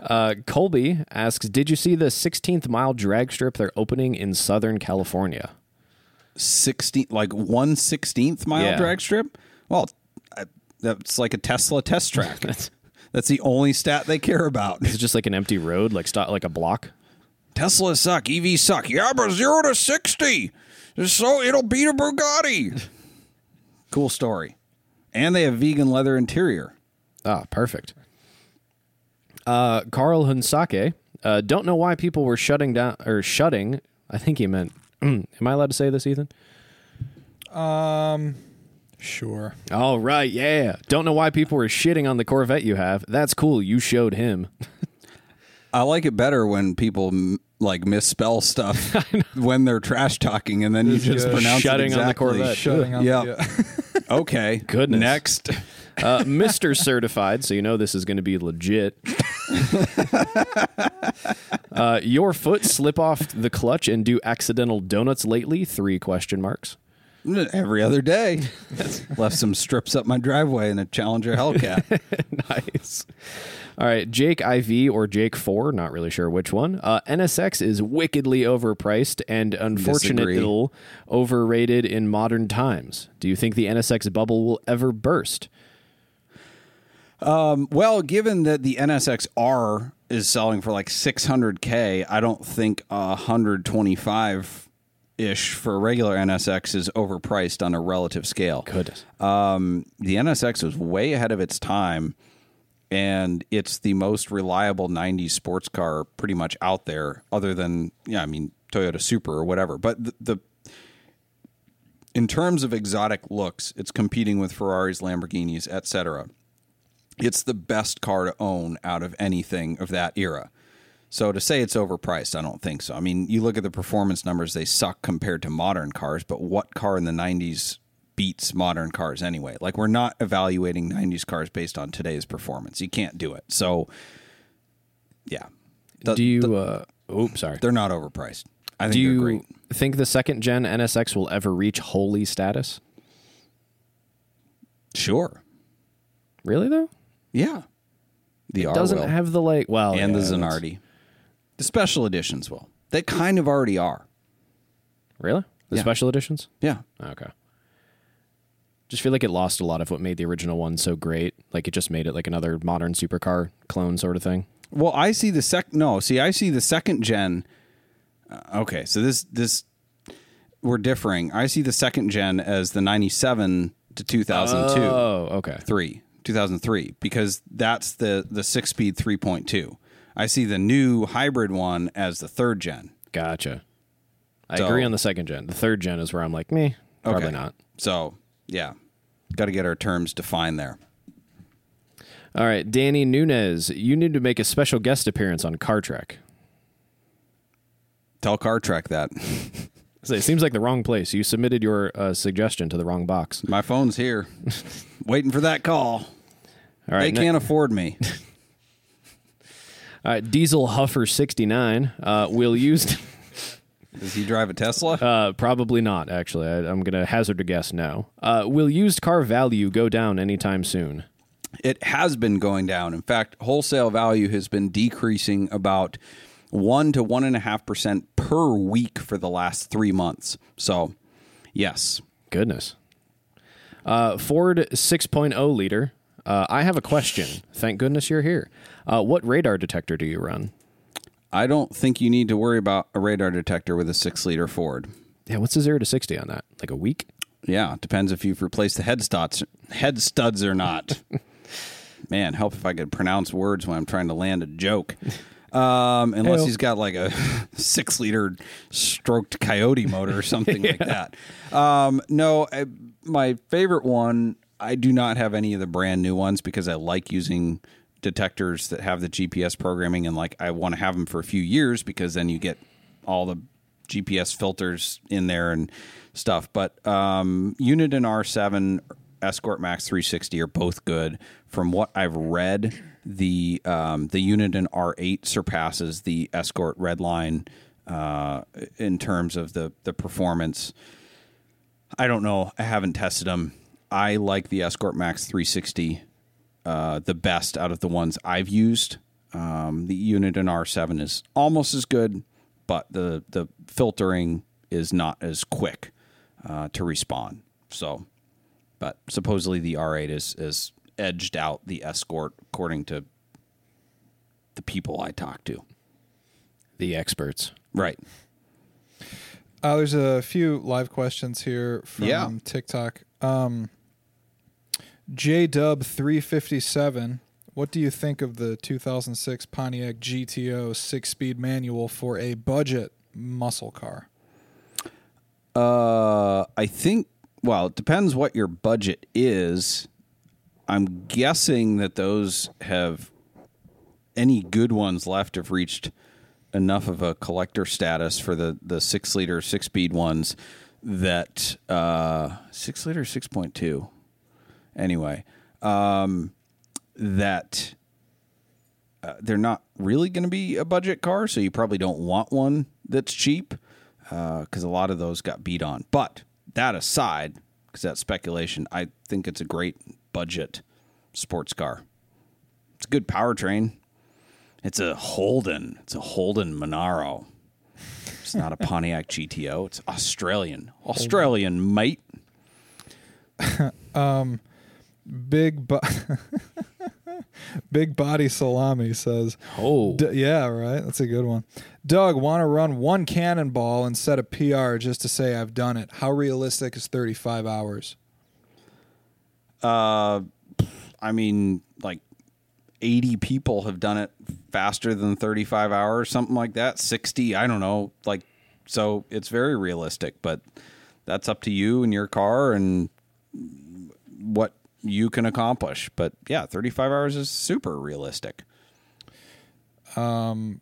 Uh, Colby asks, "Did you see the 16th mile drag strip they're opening in Southern California?" 16 like 1 16th mile Yeah. drag strip well I, that's like a tesla test track That's- that's the only stat they care about It's just like an empty road, like sto- like a block. tesla suck ev suck yeah but 0 to 60 so it'll beat a bugatti cool story and they have vegan leather interior Ah, perfect. Uh, Carl Hunsake, uh, don't know why people were shutting down or shutting. I think he meant. am I allowed to say this, Ethan? Um, sure. All right, yeah. Don't know why people were shitting on the Corvette you have. That's cool. You showed him. i like it better when people like misspell stuff when they're trash talking and then you just good. pronounce Shutting it on the. Corvette. Shutting up. Yeah. Yeah. okay Goodness. next Uh, Mr. Certified, so you know this is going to be legit. uh, your foot slip off the clutch and do accidental donuts lately? Three question marks. Every other day. Left some strips up my driveway in a Challenger Hellcat. nice. All right, Jake IV or Jake 4, not really sure which one. Uh, NSX is wickedly overpriced and unfortunately Disagree. overrated in modern times. Do you think the NSX bubble will ever burst? well, given that the NSX-R is selling for like 600K, I don't think a 125 ish for a regular NSX is overpriced on a relative scale. Goodness. Um, the NSX was way ahead of its time, and it's the most reliable 90s sports car pretty much out there, other than, yeah, I mean, Toyota Supra or whatever. But the, the in terms of exotic looks, it's competing with Ferraris, Lamborghinis, etc. It's the best car to own out of anything of that era. So to say it's overpriced, I don't think so. I mean, you look at the performance numbers, they suck compared to modern cars, but what car in the 90s beats modern cars anyway? Like we're not evaluating 90s cars based on today's performance. You can't do it. So yeah. The- Do you? the- uh, oops, sorry. they're not overpriced. I think Do you great. think the second gen NSX will ever reach holy status? Sure. Really though? Yeah. The R Doesn't will. have the like. Well, and the yeah, that's- Zanardi. The special editions will. They kind of already are. Really? The Yeah. special editions? Yeah. Okay. Just feel like it lost a lot of what made the original one so great. Like it just made it like another modern supercar clone sort of thing. Well, I see the sec. No, see, I see the second gen. Uh, okay, so this this we're differing. I see the second gen as the ninety seven to two thousand two. Oh, okay. three, 2003, because that's the the six speed 3.2. I see the new hybrid one as the third gen. Gotcha. I So- agree on the second gen. The third gen is where I'm like, me, probably Okay. not. So yeah, got to get our terms defined there. All right, Danny Nunez, you need to make a special guest appearance on Car Trek. Tell Car Trek that So It seems like the wrong place. You submitted your uh, suggestion to the wrong box. my phone's here, waiting for that call. All They ne- can't afford me. all right Diesel Huffer 69 uh, will use. Does he drive a Tesla? Uh, probably not, actually. I, I'm going to hazard a guess no. Uh, will used car value go down anytime soon? it has been going down. In fact, wholesale value has been decreasing about one to one and a half percent per week for the last three months. So, yes, Goodness. Uh, Ford 6.0 liter. Uh, I have a question. Thank goodness you're here. Uh, what radar detector do you run? I don't think you need to worry about a radar detector with a six liter Ford. Yeah, what's the 0 to 60 on that? Like a week? Yeah, depends if you've replaced the head studs, head studs or not. Man, help if I could pronounce words when I'm trying to land a joke. Um, unless Heyo. he's got like a six liter stroked coyote motor or something like that. Um, no, I, my favorite one, I do not have any of the brand new ones because I like using detectors that have the GPS programming and like I want to have them for a few years because then you get all the GPS filters in there and stuff. But um, Uniden R7 Escort Max 360 are both good. From what I've read, the um, the Uniden R8 surpasses the Escort Redline uh, in terms of the the performance. I don't know. I haven't tested them. I like the Escort Max 360 uh, the best out of the ones I've used. Um, the Uniden R7 is almost as good, but the the filtering is not as quick uh, to respond. So, but supposedly the R8 is is edged out the Escort according to the people I talk to. The experts. Right. Uh, there's a few live questions here from Yeah. TikTok. Um, Three fifty seven. What do you think of the 2006 Pontiac GTO six speed manual for a budget muscle car? Uh, I think. Well, it depends what your budget is. I'm guessing that those have any good ones left have reached enough of a collector status for the the six liter six speed ones that uh six liter six point two. Anyway, um, that uh, they're not really going to be a budget car, so you probably don't want one that's cheap because a lot of those got beat on. But that aside, because that's speculation, I think it's a great budget sports car. It's a good powertrain. It's a Holden. It's a Holden Monaro. It's not a Pontiac GTO. It's Australian. Australian, mate. Big bo- Big Body Salami says, Oh, D- yeah, right. That's a good one. Doug, want to run one cannonball and set a PR just to say I've done it. How realistic is 35 hours? Uh, I mean, like 80 people have done it faster than 35 hours, something like that. 60, I don't know. Like, so it's very realistic, but that's up to you and your car and what you can accomplish. But yeah, 35 hours is super realistic. Um,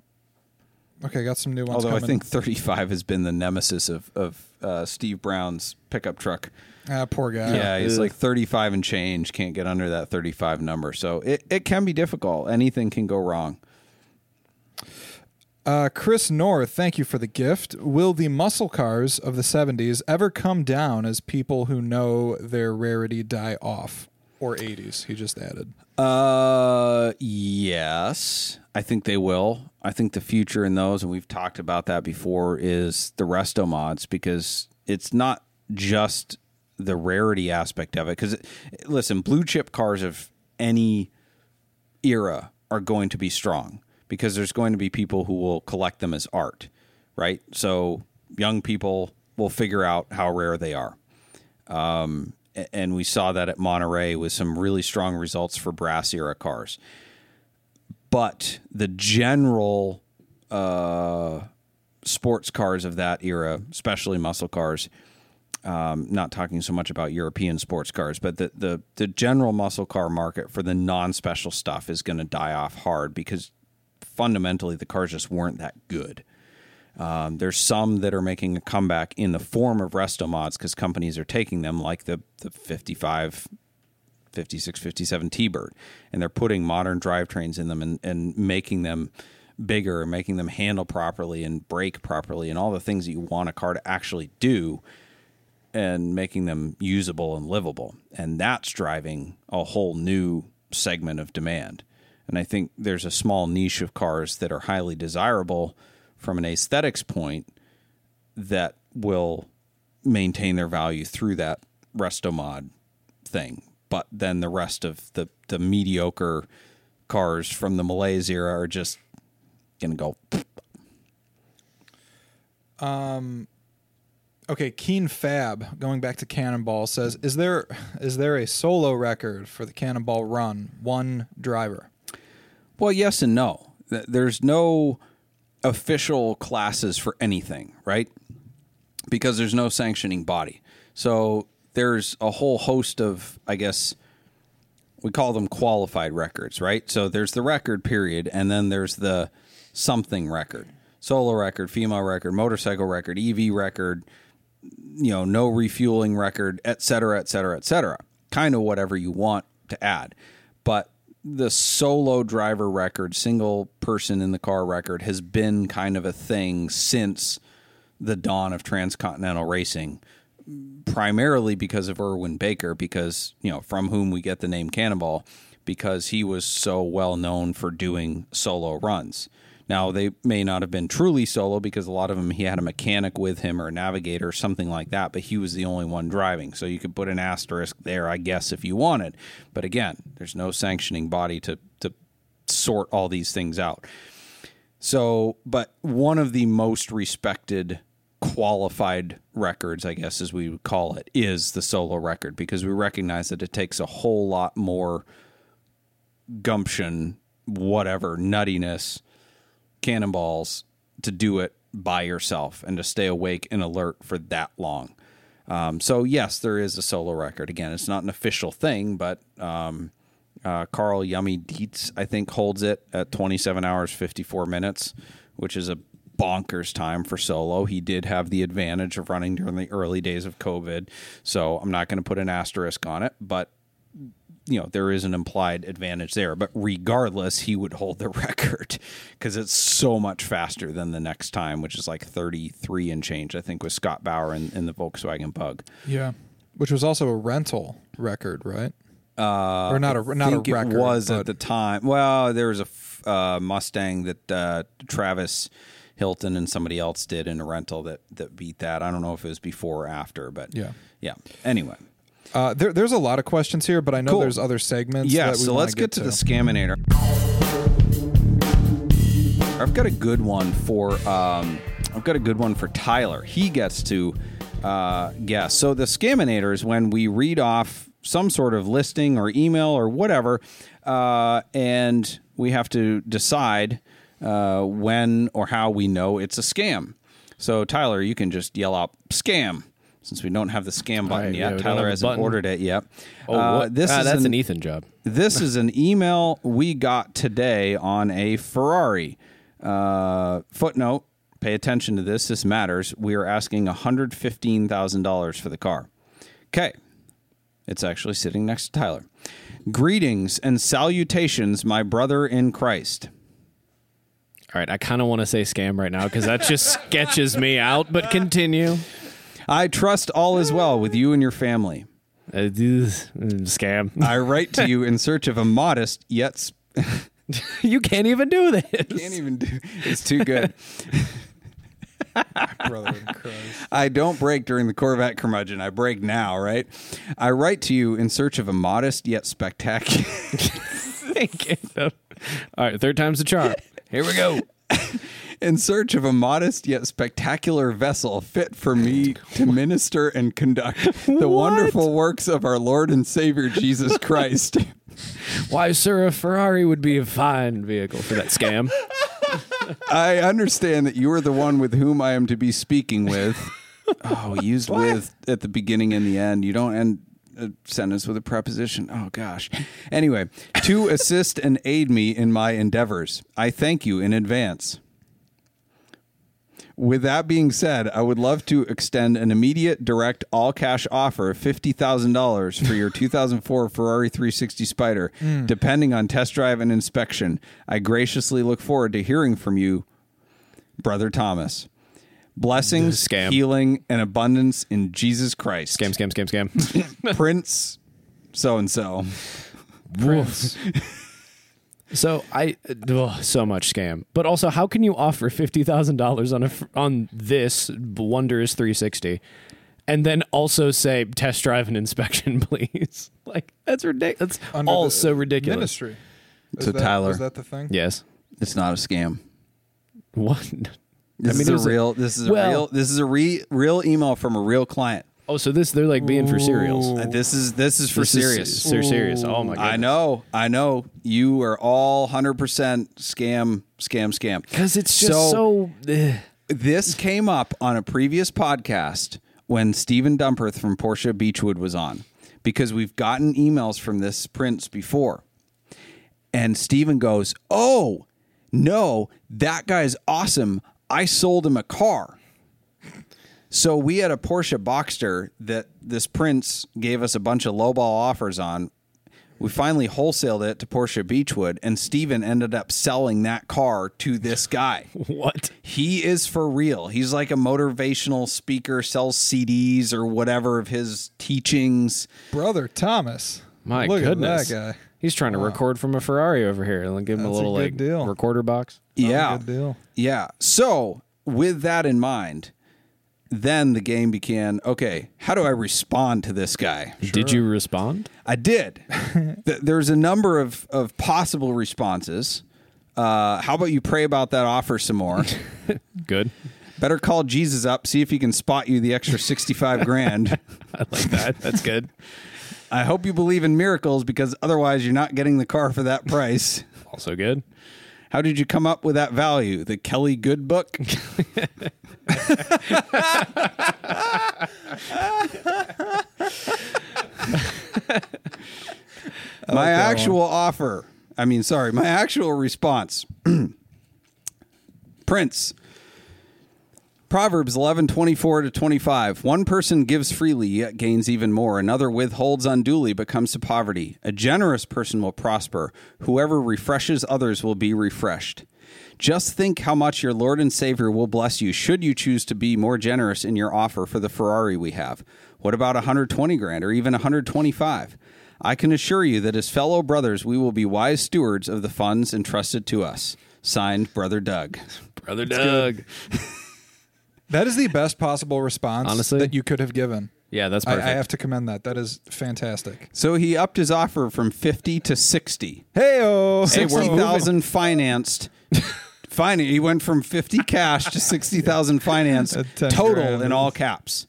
okay, got some new ones. Although I think 35 has been the nemesis of of uh, Steve Brown's pickup truck. ah, poor guy. Yeah, he's Ugh. like 35 and change, can't get under that 35 number. So it, it can be difficult. Anything can go wrong. Uh, Chris North, thank you for the gift. Will the muscle cars of the 70s ever come down as people who know their rarity die off? Or 80s, he just added. Uh, yes, I think they will. I think the future in those, and we've talked about that before, is the resto mods because it's not just the rarity aspect of it. Because listen, blue chip cars of any era are going to be strong because there's going to be people who will collect them as art, right? So young people will figure out how rare they are. Um, and we saw that at Monterey with some really strong results for brass era cars. But the general uh, sports cars of that era, especially muscle cars, um, not talking so much about European sports cars, but the, the, the general muscle car market for the non special stuff is going to die off hard because fundamentally the cars just weren't that good. Um, there's some that are making a comeback in the form of resto mods because companies are taking them, like the the 55, 56, 57 T-Bird, and they're putting modern drivetrains in them and, and making them bigger, making them handle properly and brake properly, and all the things that you want a car to actually do, and making them usable and livable. And that's driving a whole new segment of demand. And I think there's a small niche of cars that are highly desirable from an aesthetics point that will maintain their value through that resto mod thing. But then the rest of the, the mediocre cars from the Malaise era are just going to go. Um, Okay, Keen Fab, going back to Cannonball, says, "Is there is there a solo record for the Cannonball Run? One driver." Well, yes and no. There's no official classes for anything, right? Because there's no sanctioning body. So there's a whole host of, I guess, we call them qualified records, right? So there's the record period, and then there's the something record, solo record, female record, motorcycle record, EV record, you know, no refueling record, et cetera, et cetera, et cetera. Kind of whatever you want to add. But the solo driver record, single person in the car record, has been kind of a thing since the dawn of transcontinental racing, primarily because of Erwin Baker, because, you know, from whom we get the name Cannonball, because he was so well known for doing solo runs. Now, they may not have been truly solo because a lot of them he had a mechanic with him or a navigator or something like that, but he was the only one driving. So you could put an asterisk there, I guess, if you wanted. But again, there's no sanctioning body to, to sort all these things out. So, but one of the most respected qualified records, I guess, as we would call it, is the solo record because we recognize that it takes a whole lot more gumption, whatever, nuttiness, cannonballs to do it by yourself and to stay awake and alert for that long. Um, so, yes, there is a solo record. Again, it's not an official thing, but um, uh, Carl Yummy Dietz, I think, holds it at 27 hours, 54 minutes, which is a bonkers time for solo. He did have the advantage of running during the early days of COVID. So, I'm not going to put an asterisk on it, but you know there is an implied advantage there but regardless he would hold the record because it's so much faster than the next time which is like 33 and change i think with scott bauer in, in the volkswagen bug. Yeah, which was also a rental record, right? uh, Or not a- not a record, it was but- at the time. Well there was a uh, mustang that uh, travis hilton and somebody else did in a rental that that beat that. I don't know if it was before or after but Yeah. yeah. Anyway Uh, there, there's a lot of questions here, but I know Cool. there's other segments. Yeah, that we so let's get, to, the Scaminator. I've got a good one for um, I've got a good one for Tyler. He gets to uh, guess. So the Scaminator is when we read off some sort of listing or email or whatever, uh, and we have to decide uh, when or how we know it's a scam. So Tyler, you can just yell out "scam." Since we don't have the scam button right, yet. we don't Tyler hasn't button. ordered it yet. Oh, Uh, what? this Ah, is that's an, an Ethan job. this is an email we got today on a Ferrari. Uh, footnote: Pay attention to this. This matters. We are asking one hundred fifteen thousand dollars for the car. Okay, it's actually sitting next to Tyler. Greetings and salutations, my brother in Christ. All right, I kind of want to say scam right now because that just sketches me out. But continue. I trust all is well with you and your family. Uh, this- scam. I write to you in search of a modest yet. Sp- you can't even do this. can't even do. It's too good. Brother Christ. I don't break during the Corvette curmudgeon. I break now, right? I write to you in search of a modest yet spectacular. Thank you. All right, third time's the charm. Here we go. In search of a modest yet spectacular vessel fit for me to minister and conduct the wonderful works of our Lord and Savior Jesus Christ. Why, sir, a Ferrari would be a fine vehicle for that scam. I understand that you are the one with whom I am to be speaking with. Oh, used with at the beginning and the end. You don't end a sentence with a preposition. Oh, gosh. Anyway, to assist and aid me in my endeavors, I thank you in advance. With that being said, I would love to extend an immediate direct all cash offer of $50,000 for your 2004 Ferrari 360 Spider, hmm. depending on test drive and inspection. I graciously look forward to hearing from you, Brother Thomas. Blessings, Scam. healing, and abundance in Jesus Christ. Scam, scam, scam, scam. Prince so and so. Prince. So I oh, so much scam, but also how can you offer fifty thousand dollars on a on this wondrous three sixty, and then also say test drive and inspection, please? Like that's ridiculous. That's Under all the so ridiculous. Ministry. Is So that, Tyler- is that the thing? Yes. It's not a scam. What? This I mean, is a a- real. this is a well- real. This is a re, real email from a real client. Oh, so this they're like being for cereals. Uh, This is this is for This is serious. They're serious. Oh my god. I know. I know. You are all hundred percent scam, scam, scam. Because it's just so. eh. this came up on a previous podcast when Stephen Dumperth from Porsche Beachwood was on because we've gotten emails from this prince before. And Stephen goes, Oh, no, that guy's awesome. I sold him a car. So we had a Porsche Boxster that this prince gave us a bunch of lowball offers on. We finally wholesaled it to Porsche Beachwood, and Steven ended up selling that car to this guy. What? He is for real. He's like a motivational speaker, sells CDs or whatever of his teachings. Brother Thomas. My Look goodness. at that guy. He's trying to record from a Ferrari over here. and give him a That's a little good like deal. recorder box. yeah. Good deal. Yeah. So, with that in mind, then the game began okay, how do I respond to this guy? Did you respond? I did. Th- There's a number of, of possible responses. Uh, how about you pray about that offer some more? Good. Better call Jesus up, see if he can spot you the extra 65 grand. I like that. That's good. I hope you believe in miracles because otherwise you're not getting the car for that price. Also good. How did you come up with that value? The Kelly Good book? My actual offer. I mean, sorry, my actual response. Prince. Proverbs 11, 24 to 25. One person gives freely, yet gains even more. Another withholds unduly, but comes to poverty. A generous person will prosper. Whoever refreshes others will be refreshed. Just think how much your Lord and Savior will bless you should you choose to be more generous in your offer for the Ferrari we have. What about 120 grand or even 125? I can assure you that as fellow brothers, we will be wise stewards of the funds entrusted to us. Signed, Brother Doug. Brother Doug. That is the best possible response Honestly? that you could have given. Yeah, that's I, perfect. I have to commend that. That is fantastic. So he upped his offer from 50 to 60. Hey, oh, 60,000 financed. Fine, he went from 50 cash to 60,000 finance total grand. in all caps.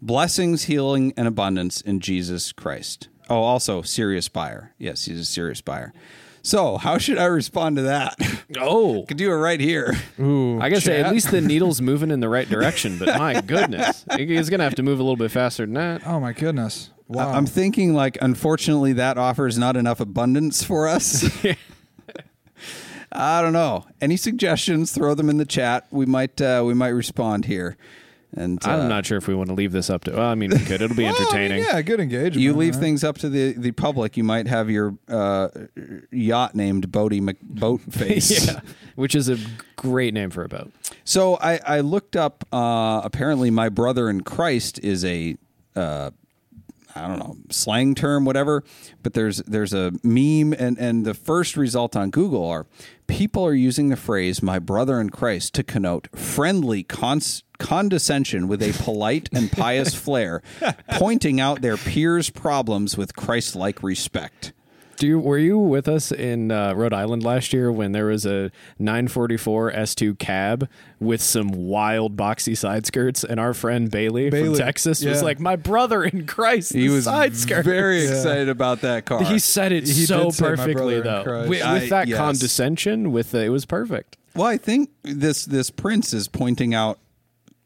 Blessings, healing, and abundance in Jesus Christ. Oh, also serious buyer. Yes, he's a serious buyer. So, how should I respond to that? Oh, Could do it right here. Ooh, I gotta say, at least the needle's moving in the right direction. But my goodness, he's gonna have to move a little bit faster than that. Oh my goodness! Wow. I'm thinking like unfortunately that offers not enough abundance for us. I don't know. Any suggestions? Throw them in the chat. We might uh, we might respond here. And uh, I'm not sure if we want to leave this up to. Well, I mean, we could. It'll be Well, I mean, entertaining. yeah, good engagement. you leave right? things up to the, the public. You might have your uh, yacht named Boaty McBoatface. yeah, which is a great name for a boat. So I, I looked up. Uh, apparently, my brother in Christ is a uh, I don't know slang term, whatever. But there's there's a meme, and and the first result on Google are people are using the phrase "my brother in Christ" to connote friendly cons- condescension with a polite and pious flair, pointing out their peers' problems with Christ-like respect. Do you were you with us in uh, Rhode Island last year when there was a 944 S2 cab with some wild boxy side skirts, and our friend Bailey, Bailey, from Texas was like, "My brother in Christ." He the was side skirts. very Yeah. excited about that car. He said it He so did say, "My perfectly brother though, Christ." with, I- with that yes. condescension. With the, it was perfect. Well, I think this this prince is pointing out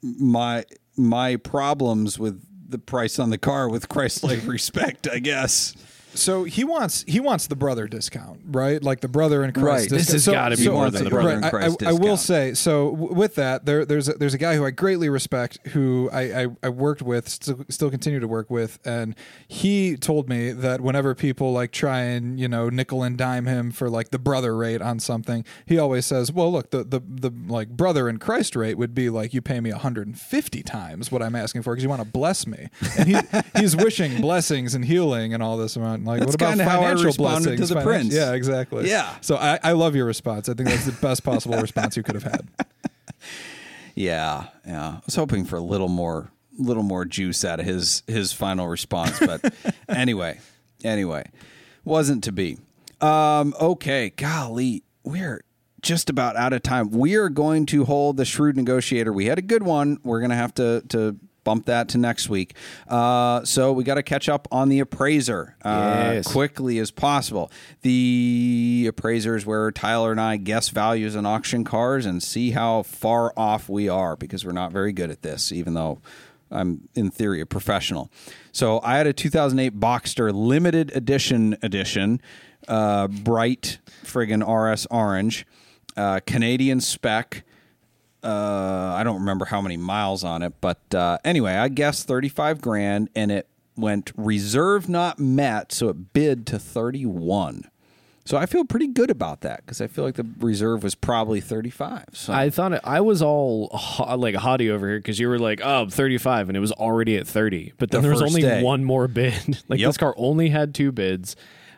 my my problems with the price on the car with Christ-like respect. I guess. So he wants he wants the brother discount, right? Like the brother in Christ. Right. This has So- gotta be so- more than the brother right, in Christ I, I will say so. w- With that, there, there's a, there's a guy who I greatly respect, who I, I, I worked with, still, still continue to work with, and he told me that whenever people like try and you know nickel and dime him for like the brother rate on something, he always says, "Well, look, the the, the like brother in Christ rate would be like you pay me 150 times what I'm asking for because you want to bless me." And he he's wishing blessings and healing and all this amount. Like, That's what about kinda how I financial responded to the Finan- prince. Yeah, exactly. Yeah. So I, I love your response. I think that's the best possible response you could have had. Yeah, yeah. I was hoping for a little more little more juice out of his his final response, but anyway, anyway, wasn't to be. Um, okay, golly, we're just about out of time. We are going to hold the shrewd negotiator. We had a good one. We're going to have to to bump that to next week. Uh, so we got to catch up on the appraiser uh, Yes. quickly as possible. The appraiser is where Tyler and I guess values in auction cars and see how far off we are because we're not very good at this, even though I'm in theory a professional. So I had a 2008 Boxster limited edition edition, uh, bright friggin' RS orange, uh, Canadian spec. Uh, I don't remember how many miles on it, but uh, anyway, I guess 35 grand, and it went reserve not met, so it bid to 31. So I feel pretty good about that because I feel like the reserve was probably 35. So I thought it, I was all ho- like haughty over here because you were like, oh, 35, and it was already at 30. But then The there was only day. one more bid. like Yep. this car only had two bids.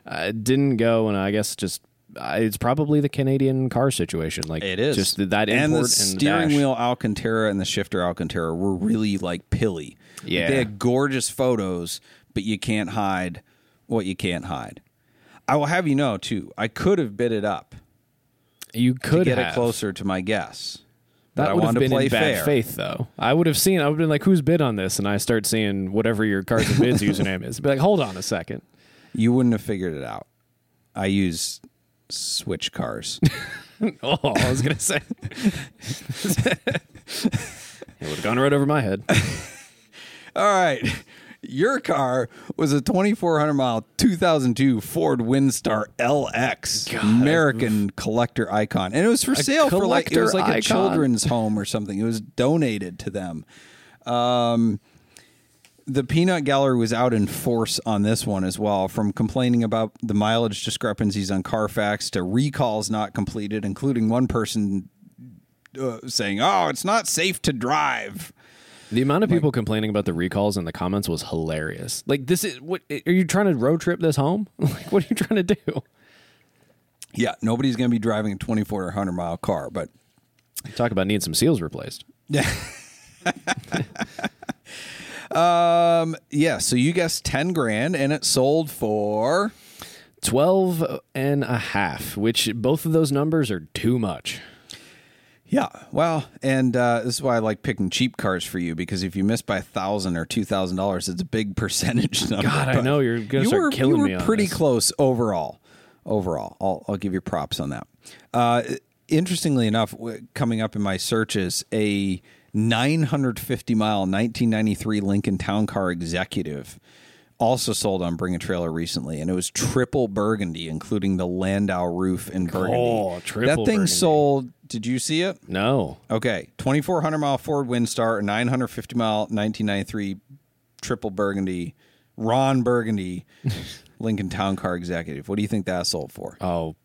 Uh, it didn't go, and I guess just it's probably the Canadian car situation. Like It is just that import and and the steering wheel Alcantara and the shifter Alcantara were really like pilly. Like, Yeah. they had gorgeous photos, but you can't hide what you can't hide. I will have you know too. I could have bid it up You to could get have. it closer to my guess. But That I would have wanted been to play in bad fair. faith, though. I would have seen. I would have been like, "Who's bid on this?" And I start seeing whatever your cars and bids username is. Be like, "Hold on a second. You wouldn't have figured it out. I use switch cars. Oh, I was gonna say. it would have gone right over my head. All right. Your car was a 2,400 mile 2002 Ford Windstar LX, American collector icon, and it was for sale for like it was like collector a children's home or something. It was donated to them. Um, the peanut gallery was out in force on this one as well, from complaining about the mileage discrepancies on Carfax to recalls not completed, including one person uh, saying, "Oh, it's not safe to drive." The amount of people complaining about the recalls in the comments was hilarious. Like, this is what are you trying to road trip this home? Like, what are you trying to do? Yeah, nobody's going to be driving a 24 or 100 mile car, but Talk about needing some seals replaced. yeah. um, yeah. So you guessed 10 grand and it sold for 12 and a half, which both of those numbers are too much. yeah. Well, and uh, this is why I like picking cheap cars for you because if you miss by a thousand or two thousand dollars, it's a big percentage number. God, I know, you're gonna you start were, killing you were me pretty this. close overall. overall. I'll, I'll give you props on that. Uh, interestingly enough, w- coming up in my searches, a 950 mile 1993 Lincoln Town Car Executive also sold on Bring a Trailer recently, and it was triple burgundy, including the Landau roof and burgundy. Oh, triple that thing burgundy. sold. Did you see it? No. Okay, 2400 mile Ford Windstar, 950 mile 1993 triple burgundy, Ron Burgundy, Lincoln Town Car Executive. What do you think that sold for? Oh,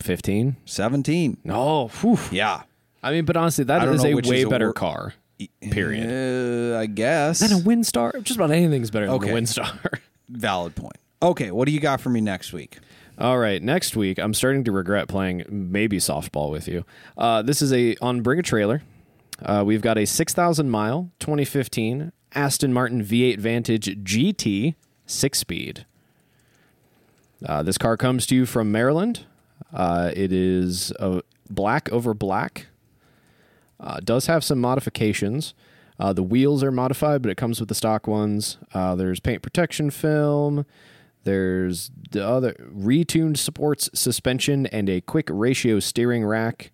15? 17. No. Whew. Yeah. I mean, but honestly, that is a way better wor- car. Period. Uh, I guess. Than a Windstar? Just about anything's better than Okay. a Windstar. Valid point. Okay, what do you got for me next week? All right, next week I'm starting to regret playing maybe softball with you. Uh, this is a on Bring a Trailer. Uh, we've got a 6,000 mile 2015 Aston Martin V8 Vantage GT six speed. Uh, this car comes to you from Maryland. Uh, it is uh, black over black. Uh, does have some modifications. Uh, the wheels are modified, but it comes with the stock ones. Uh, there's paint protection film. There's the other retuned supports suspension and a quick ratio steering rack.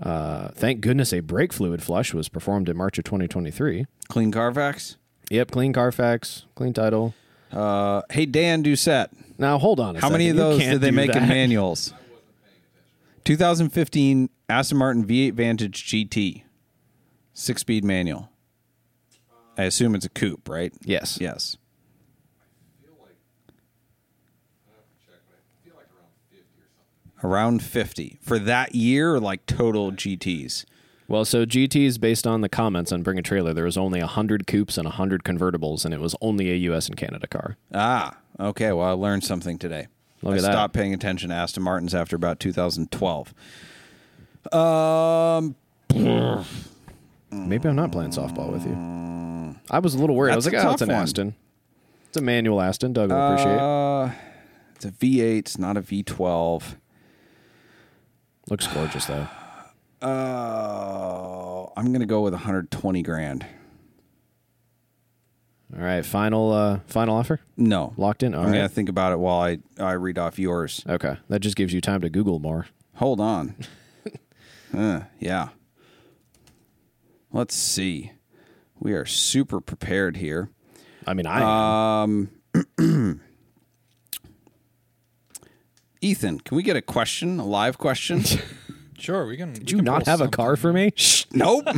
Uh, thank goodness a brake fluid flush was performed in March of 2023. Clean Carfax? Yep, clean Carfax, clean title. Uh, hey, Dan Doucette. Now hold on. A How many of those did they make in manuals? 2015 Aston Martin V8 Vantage GT, six speed manual. I assume it's a coupe, right? Yes. Yes. Around 50 for that year, like total GTs. Well, so GTs based on the comments on Bring a Trailer, there was only 100 coupes and 100 convertibles, and it was only a US and Canada car. Ah, okay. Well, I learned something today. Look I at that. stopped paying attention to Aston Martins after about 2012. Um, Maybe I'm not playing softball with you. I was a little worried. I was like, oh, it's an one. Aston. It's a manual Aston. Doug will appreciate. uh, it's a V8. It's not a V12. Looks gorgeous, though. Uh, I'm gonna go with 120 grand. All right, final uh, final offer? No, Locked in? All I'm right. gonna think about it while I I read off yours. Okay, that just gives you time to Google more. Hold on. uh, yeah. Let's see. We are super prepared here. I mean, I Um, Ethan, can we get a question, a live question? Sure, we can. did you not have a car for me? nope.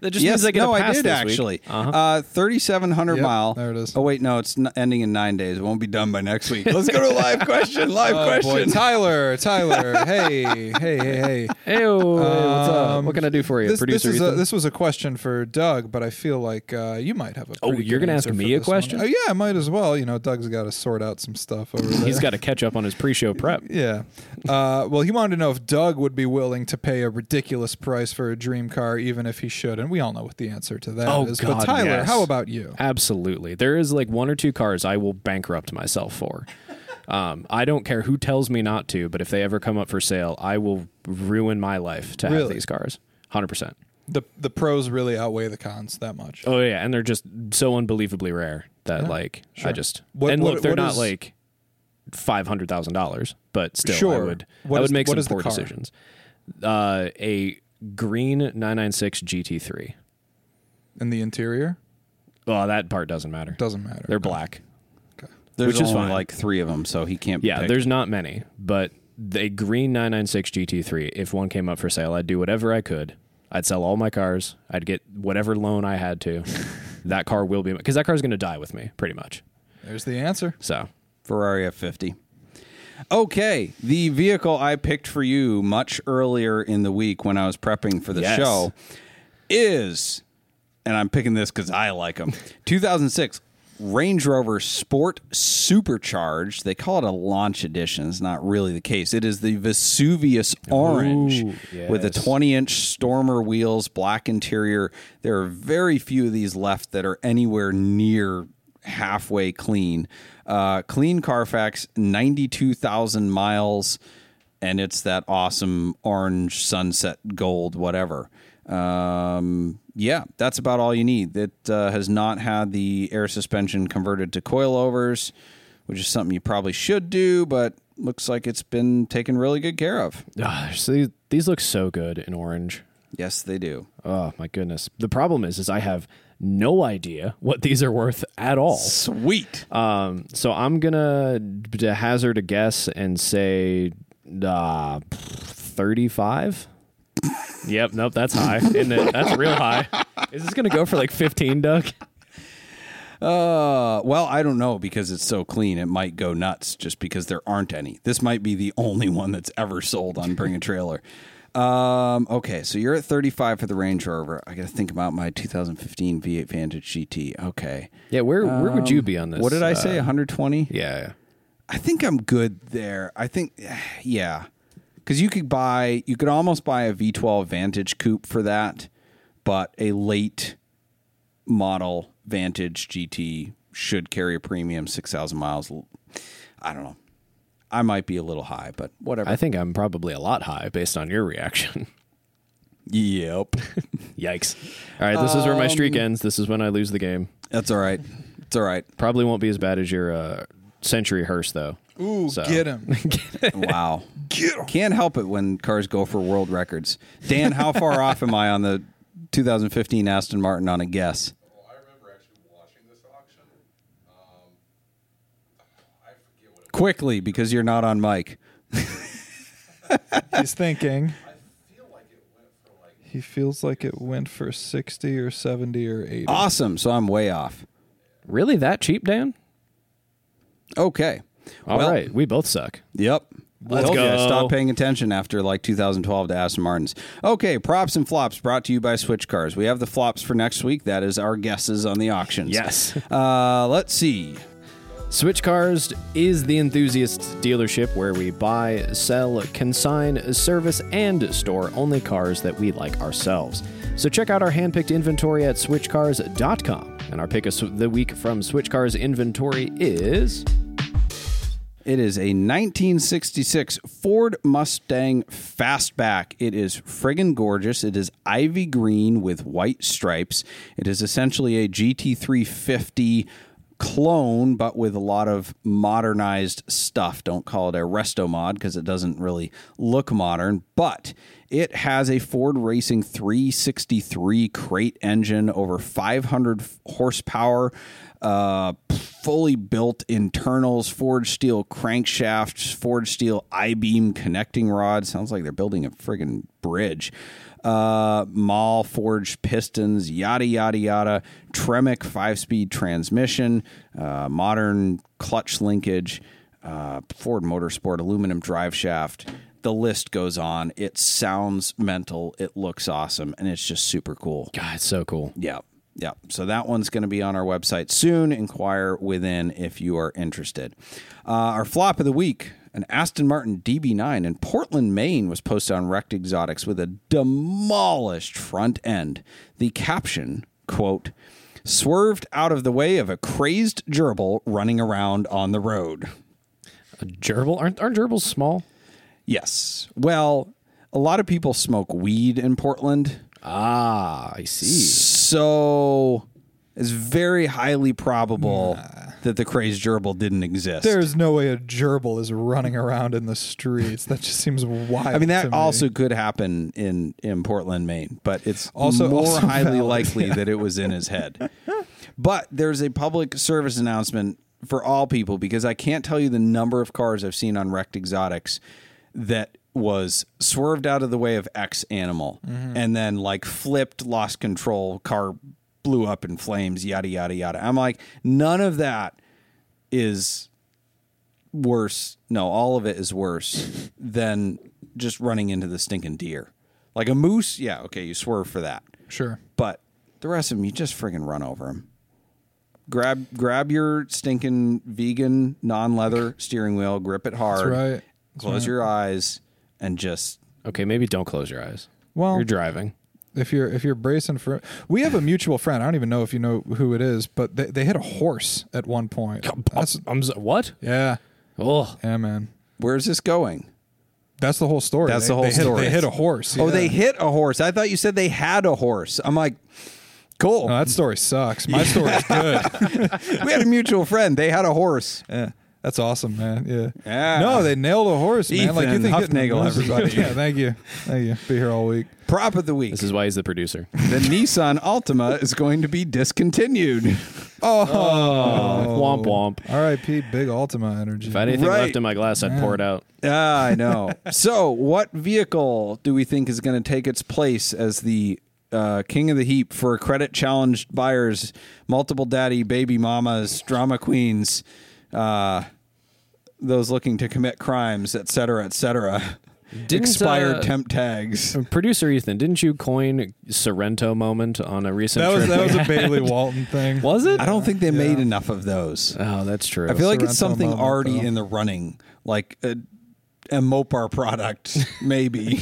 That just yes, means I get no, a I pass did this actually. Uh-huh. Uh, 3,700 Yep, mile. there it is. Oh wait, no, it's n- ending in nine days. It won't be done by next week. Let's go to live question. Live Oh, boy. Tyler, Tyler, hey, hey, hey, hey. Hey, hey, what's up? Um, What can I do for you, This, this producer is a, Ethan? this was a question for Doug, but I feel like uh, you might have a. Oh, you're gonna ask me a this one. question? Oh, yeah, I might as well. You know, Doug's got to sort out some stuff over there. He's got to catch up on his pre-show prep. Yeah. Uh, well, he wanted to know if Doug would be willing to pay a ridiculous price for a dream car, even if he should. And we all know what the answer to that is. Oh, but God, Tyler, yes. how about you? Absolutely. There is like one or two cars I will bankrupt myself for. Um, I don't care who tells me not to, but if they ever come up for sale, I will ruin my life to have these cars. 100%. The the pros really outweigh the cons that much. Oh yeah, and they're just so unbelievably rare that Yeah, like I just What- and what- look, they're what not is- like five hundred thousand dollars, but still, I would What I would is- make some poor decisions. Uh, a green nine nine six GT three. In the interior, Well, that part doesn't matter. doesn't matter. They're Okay. black. There's Which is only fine. like three of them, so he can't. Yeah, picked. there's not many, but the green 996 GT3, if one came up for sale, I'd do whatever I could. I'd sell all my cars. I'd get whatever loan I had to. that car will be because that car's going to die with me pretty much. There's the answer. So, Ferrari F50. Okay, the vehicle I picked for you much earlier in the week when I was prepping for the Yes. show is, and I'm picking this because I like them, 2006 Range Rover Sport Supercharged. They call it a launch edition. It's not really the case. It is the Vesuvius Orange Ooh, with the yes. 20 inch Stormer wheels, black interior. There are very few of these left that are anywhere near halfway clean. Uh, clean Carfax, 92,000 miles, and it's that awesome orange sunset gold, whatever. Um, yeah, that's about all you need. It uh, has not had the air suspension converted to coilovers which is something you probably should do, but looks like it's been taken really good care of. So these, these look so good in orange. Yes, they do. Oh my goodness. The problem is, is I have no idea what these are worth at all. Sweet. Um, so I'm gonna hazard a guess and say uh, 35. yep, nope, that's high. Isn't it? That's real high. Is this gonna go for like 15, Doug? Uh, well, I don't know because it's so clean. It might go nuts just because there aren't any. This might be the only one that's ever sold on Bring a Trailer. Um, okay, so you're at 35 for the Range Rover. I got to think about my 2015 V8 Vantage GT. Okay. Yeah, where where would you be on this? What did I uh, say? 120? Yeah, yeah. I think I'm good there. I think, yeah, because you could buy, you could almost buy a V12 Vantage coupe for that, but a late model Vantage GT should carry a premium, six thousand miles. I don't know. I might be a little high, but whatever. I think I'm probably a lot high based on your reaction. yep, Yikes. All right, this is where my streak Um, ends. This is when I lose the game. that's all right. It's all right. Probably won't be as bad as your uh, Century hearse, though. Ooh, So- get him. Wow. Get him. Can't help it when cars go for world records. Dan, how far off am I on the 2015 Aston Martin on a guess? Well, I remember actually watching this auction. Um, I forget what it Quickly, because you're not on mic. He's thinking. I feel like it went for like He feels like it went for 60 or 70 or 80. Awesome. So I'm way off. Really that cheap, Dan? Okay. All Well, right, we both suck. Yep. Let's Told I go. stopped paying attention after like 2012 to Aston Martins. Okay, props and flops brought to you by Switch Cars. We have the flops for next week. That is our guesses on the auctions. Yes. Uh, let's see. Switch Cars is the enthusiast dealership where we buy, sell, consign, service, and store only cars that we like ourselves. So check out our handpicked inventory at switchcars.com. And our pick of the week from Switch Cars inventory is It is a 1966 Ford Mustang Fastback. It is friggin' gorgeous. It is ivy green with white stripes. It is essentially a GT350 clone, but with a lot of modernized stuff. Don't call it a resto mod because it doesn't really look modern, but it has a Ford Racing 363 crate engine, over 500 horsepower, uh, fully built internals, forged steel crankshafts, forged steel I beam connecting rod. Sounds like they're building a friggin' bridge. Uh, Mahle forged pistons, yada yada yada. Tremec five speed transmission, uh, modern clutch linkage, uh, Ford Motorsport aluminum drive shaft. The list goes on. It sounds mental. It looks awesome, and it's just super cool. God, it's so cool. Yeah. Yeah. So that one's going to be on our website soon. Inquire within if you are interested. Uh, our flop of the week an Aston Martin DB9 in Portland, Maine was posted on Wrecked Exotics with a demolished front end. The caption, quote, swerved out of the way of a crazed gerbil running around on the road. A gerbil? Aren't, aren't gerbils small? Yes. Well, a lot of people smoke weed in Portland. Ah, I see. So it's very highly probable that the crazed gerbil didn't exist. There's no way a gerbil is running around in the streets. That just seems wild. I mean, that me. also could happen in, in Portland, Maine, but it's Also- more also highly valid, likely that it was in his head. But there's a public service announcement for all people because I can't tell you the number of cars I've seen on Wrecked Exotics that was swerved out of the way of X animal Mm-hmm. and then like flipped, lost control, car blew up in flames, yada, yada, yada. I'm like, none of that is worse. No, all of it is worse than just running into the stinking deer. Like a moose, yeah, okay, you swerve for that. sure. But the rest of them, you just friggin' run over them. Grab, grab your stinking vegan non-leather steering wheel, grip it hard, right. That's close right. your eyes, and just Okay, maybe don't close your eyes. Well, You're driving. if you're if you're bracing for, we have a mutual friend. I don't even know if you know who it is, but they, they hit a horse at one point. That's, I'm what? yeah, Oh, yeah, man. where's this going? That's the whole story. That's They- the whole they hit, story. They hit a horse. Oh, they hit a horse. I thought you said they had a horse. I'm like, cool. No, that story sucks. My story's good. we had a mutual friend. They had a horse. Yeah. That's awesome, man. Yeah. Yeah. No, they nailed a horse, man. like you think getting the Huffnagel, noses- everybody. yeah, thank you, thank you. Be here all week. Prop of the week. This is why he's the producer. the Nissan Altima is going to be discontinued. Oh, Womp womp. R.I.P. Big Altima energy. If I had anything Right. left in my glass, I'd pour it out. Ah, I know. so, what vehicle do we think is going to take its place as the uh, king of the heap for credit challenged buyers, multiple daddy, baby mamas, drama queens, uh, those looking to commit crimes, et cetera, et cetera? Didn't, Expired uh, temp tags. Producer Ethan, didn't you coin Sorento moment on a recent That was trip? that was a Bailey Walton thing. Was it? I don't think they made enough of those. Oh, that's true. I feel like it's something moment, already though. in the running, like a, a Mopar product, maybe.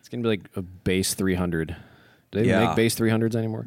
it's gonna be like a base 300. Do they Yeah. make base 300s anymore?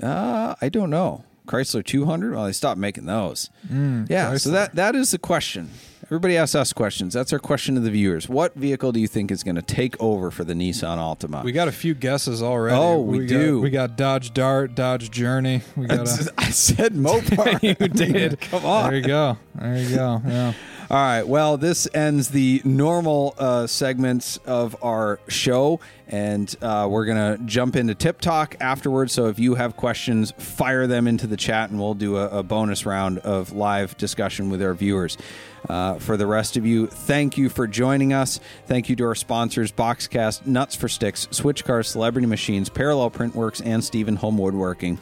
Uh, I don't know. Chrysler 200? Well, they stopped making those. Mm, yeah, so that that is the question. Everybody asks us questions. That's our question to the viewers. What vehicle do you think is going to take over for the Nissan Altima? We got a few guesses already. Oh, we got- do. we got Dodge Dart, Dodge Journey. We got. A, I said Mopar. You did. Come on. there you go. There you go. Yeah. All right. Well, this ends the normal uh, segments of our show, and uh, we're going to jump into Tip Talk afterwards. So if you have questions, fire them into the chat, and we'll do a, a bonus round of live discussion with our viewers. Uh, for the rest of you, thank you for joining us. Thank you to our sponsors Boxcast, Nuts for Sticks, Switch Cars, Celebrity Machines, Parallel Printworks, and Stephen Hulme Woodworking.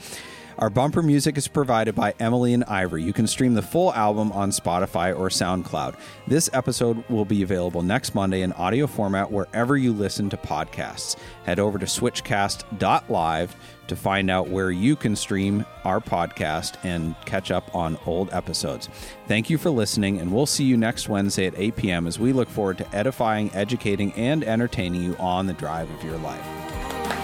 Our bumper music is provided by Emily and Ivory. You can stream the full album on Spotify or SoundCloud. This episode will be available next Monday in audio format wherever you listen to podcasts. Head over to switchcast.live to find out where you can stream our podcast and catch up on old episodes. Thank you for listening, and we'll see you next Wednesday at 8 p.m. as we look forward to edifying, educating, and entertaining you on the drive of your life.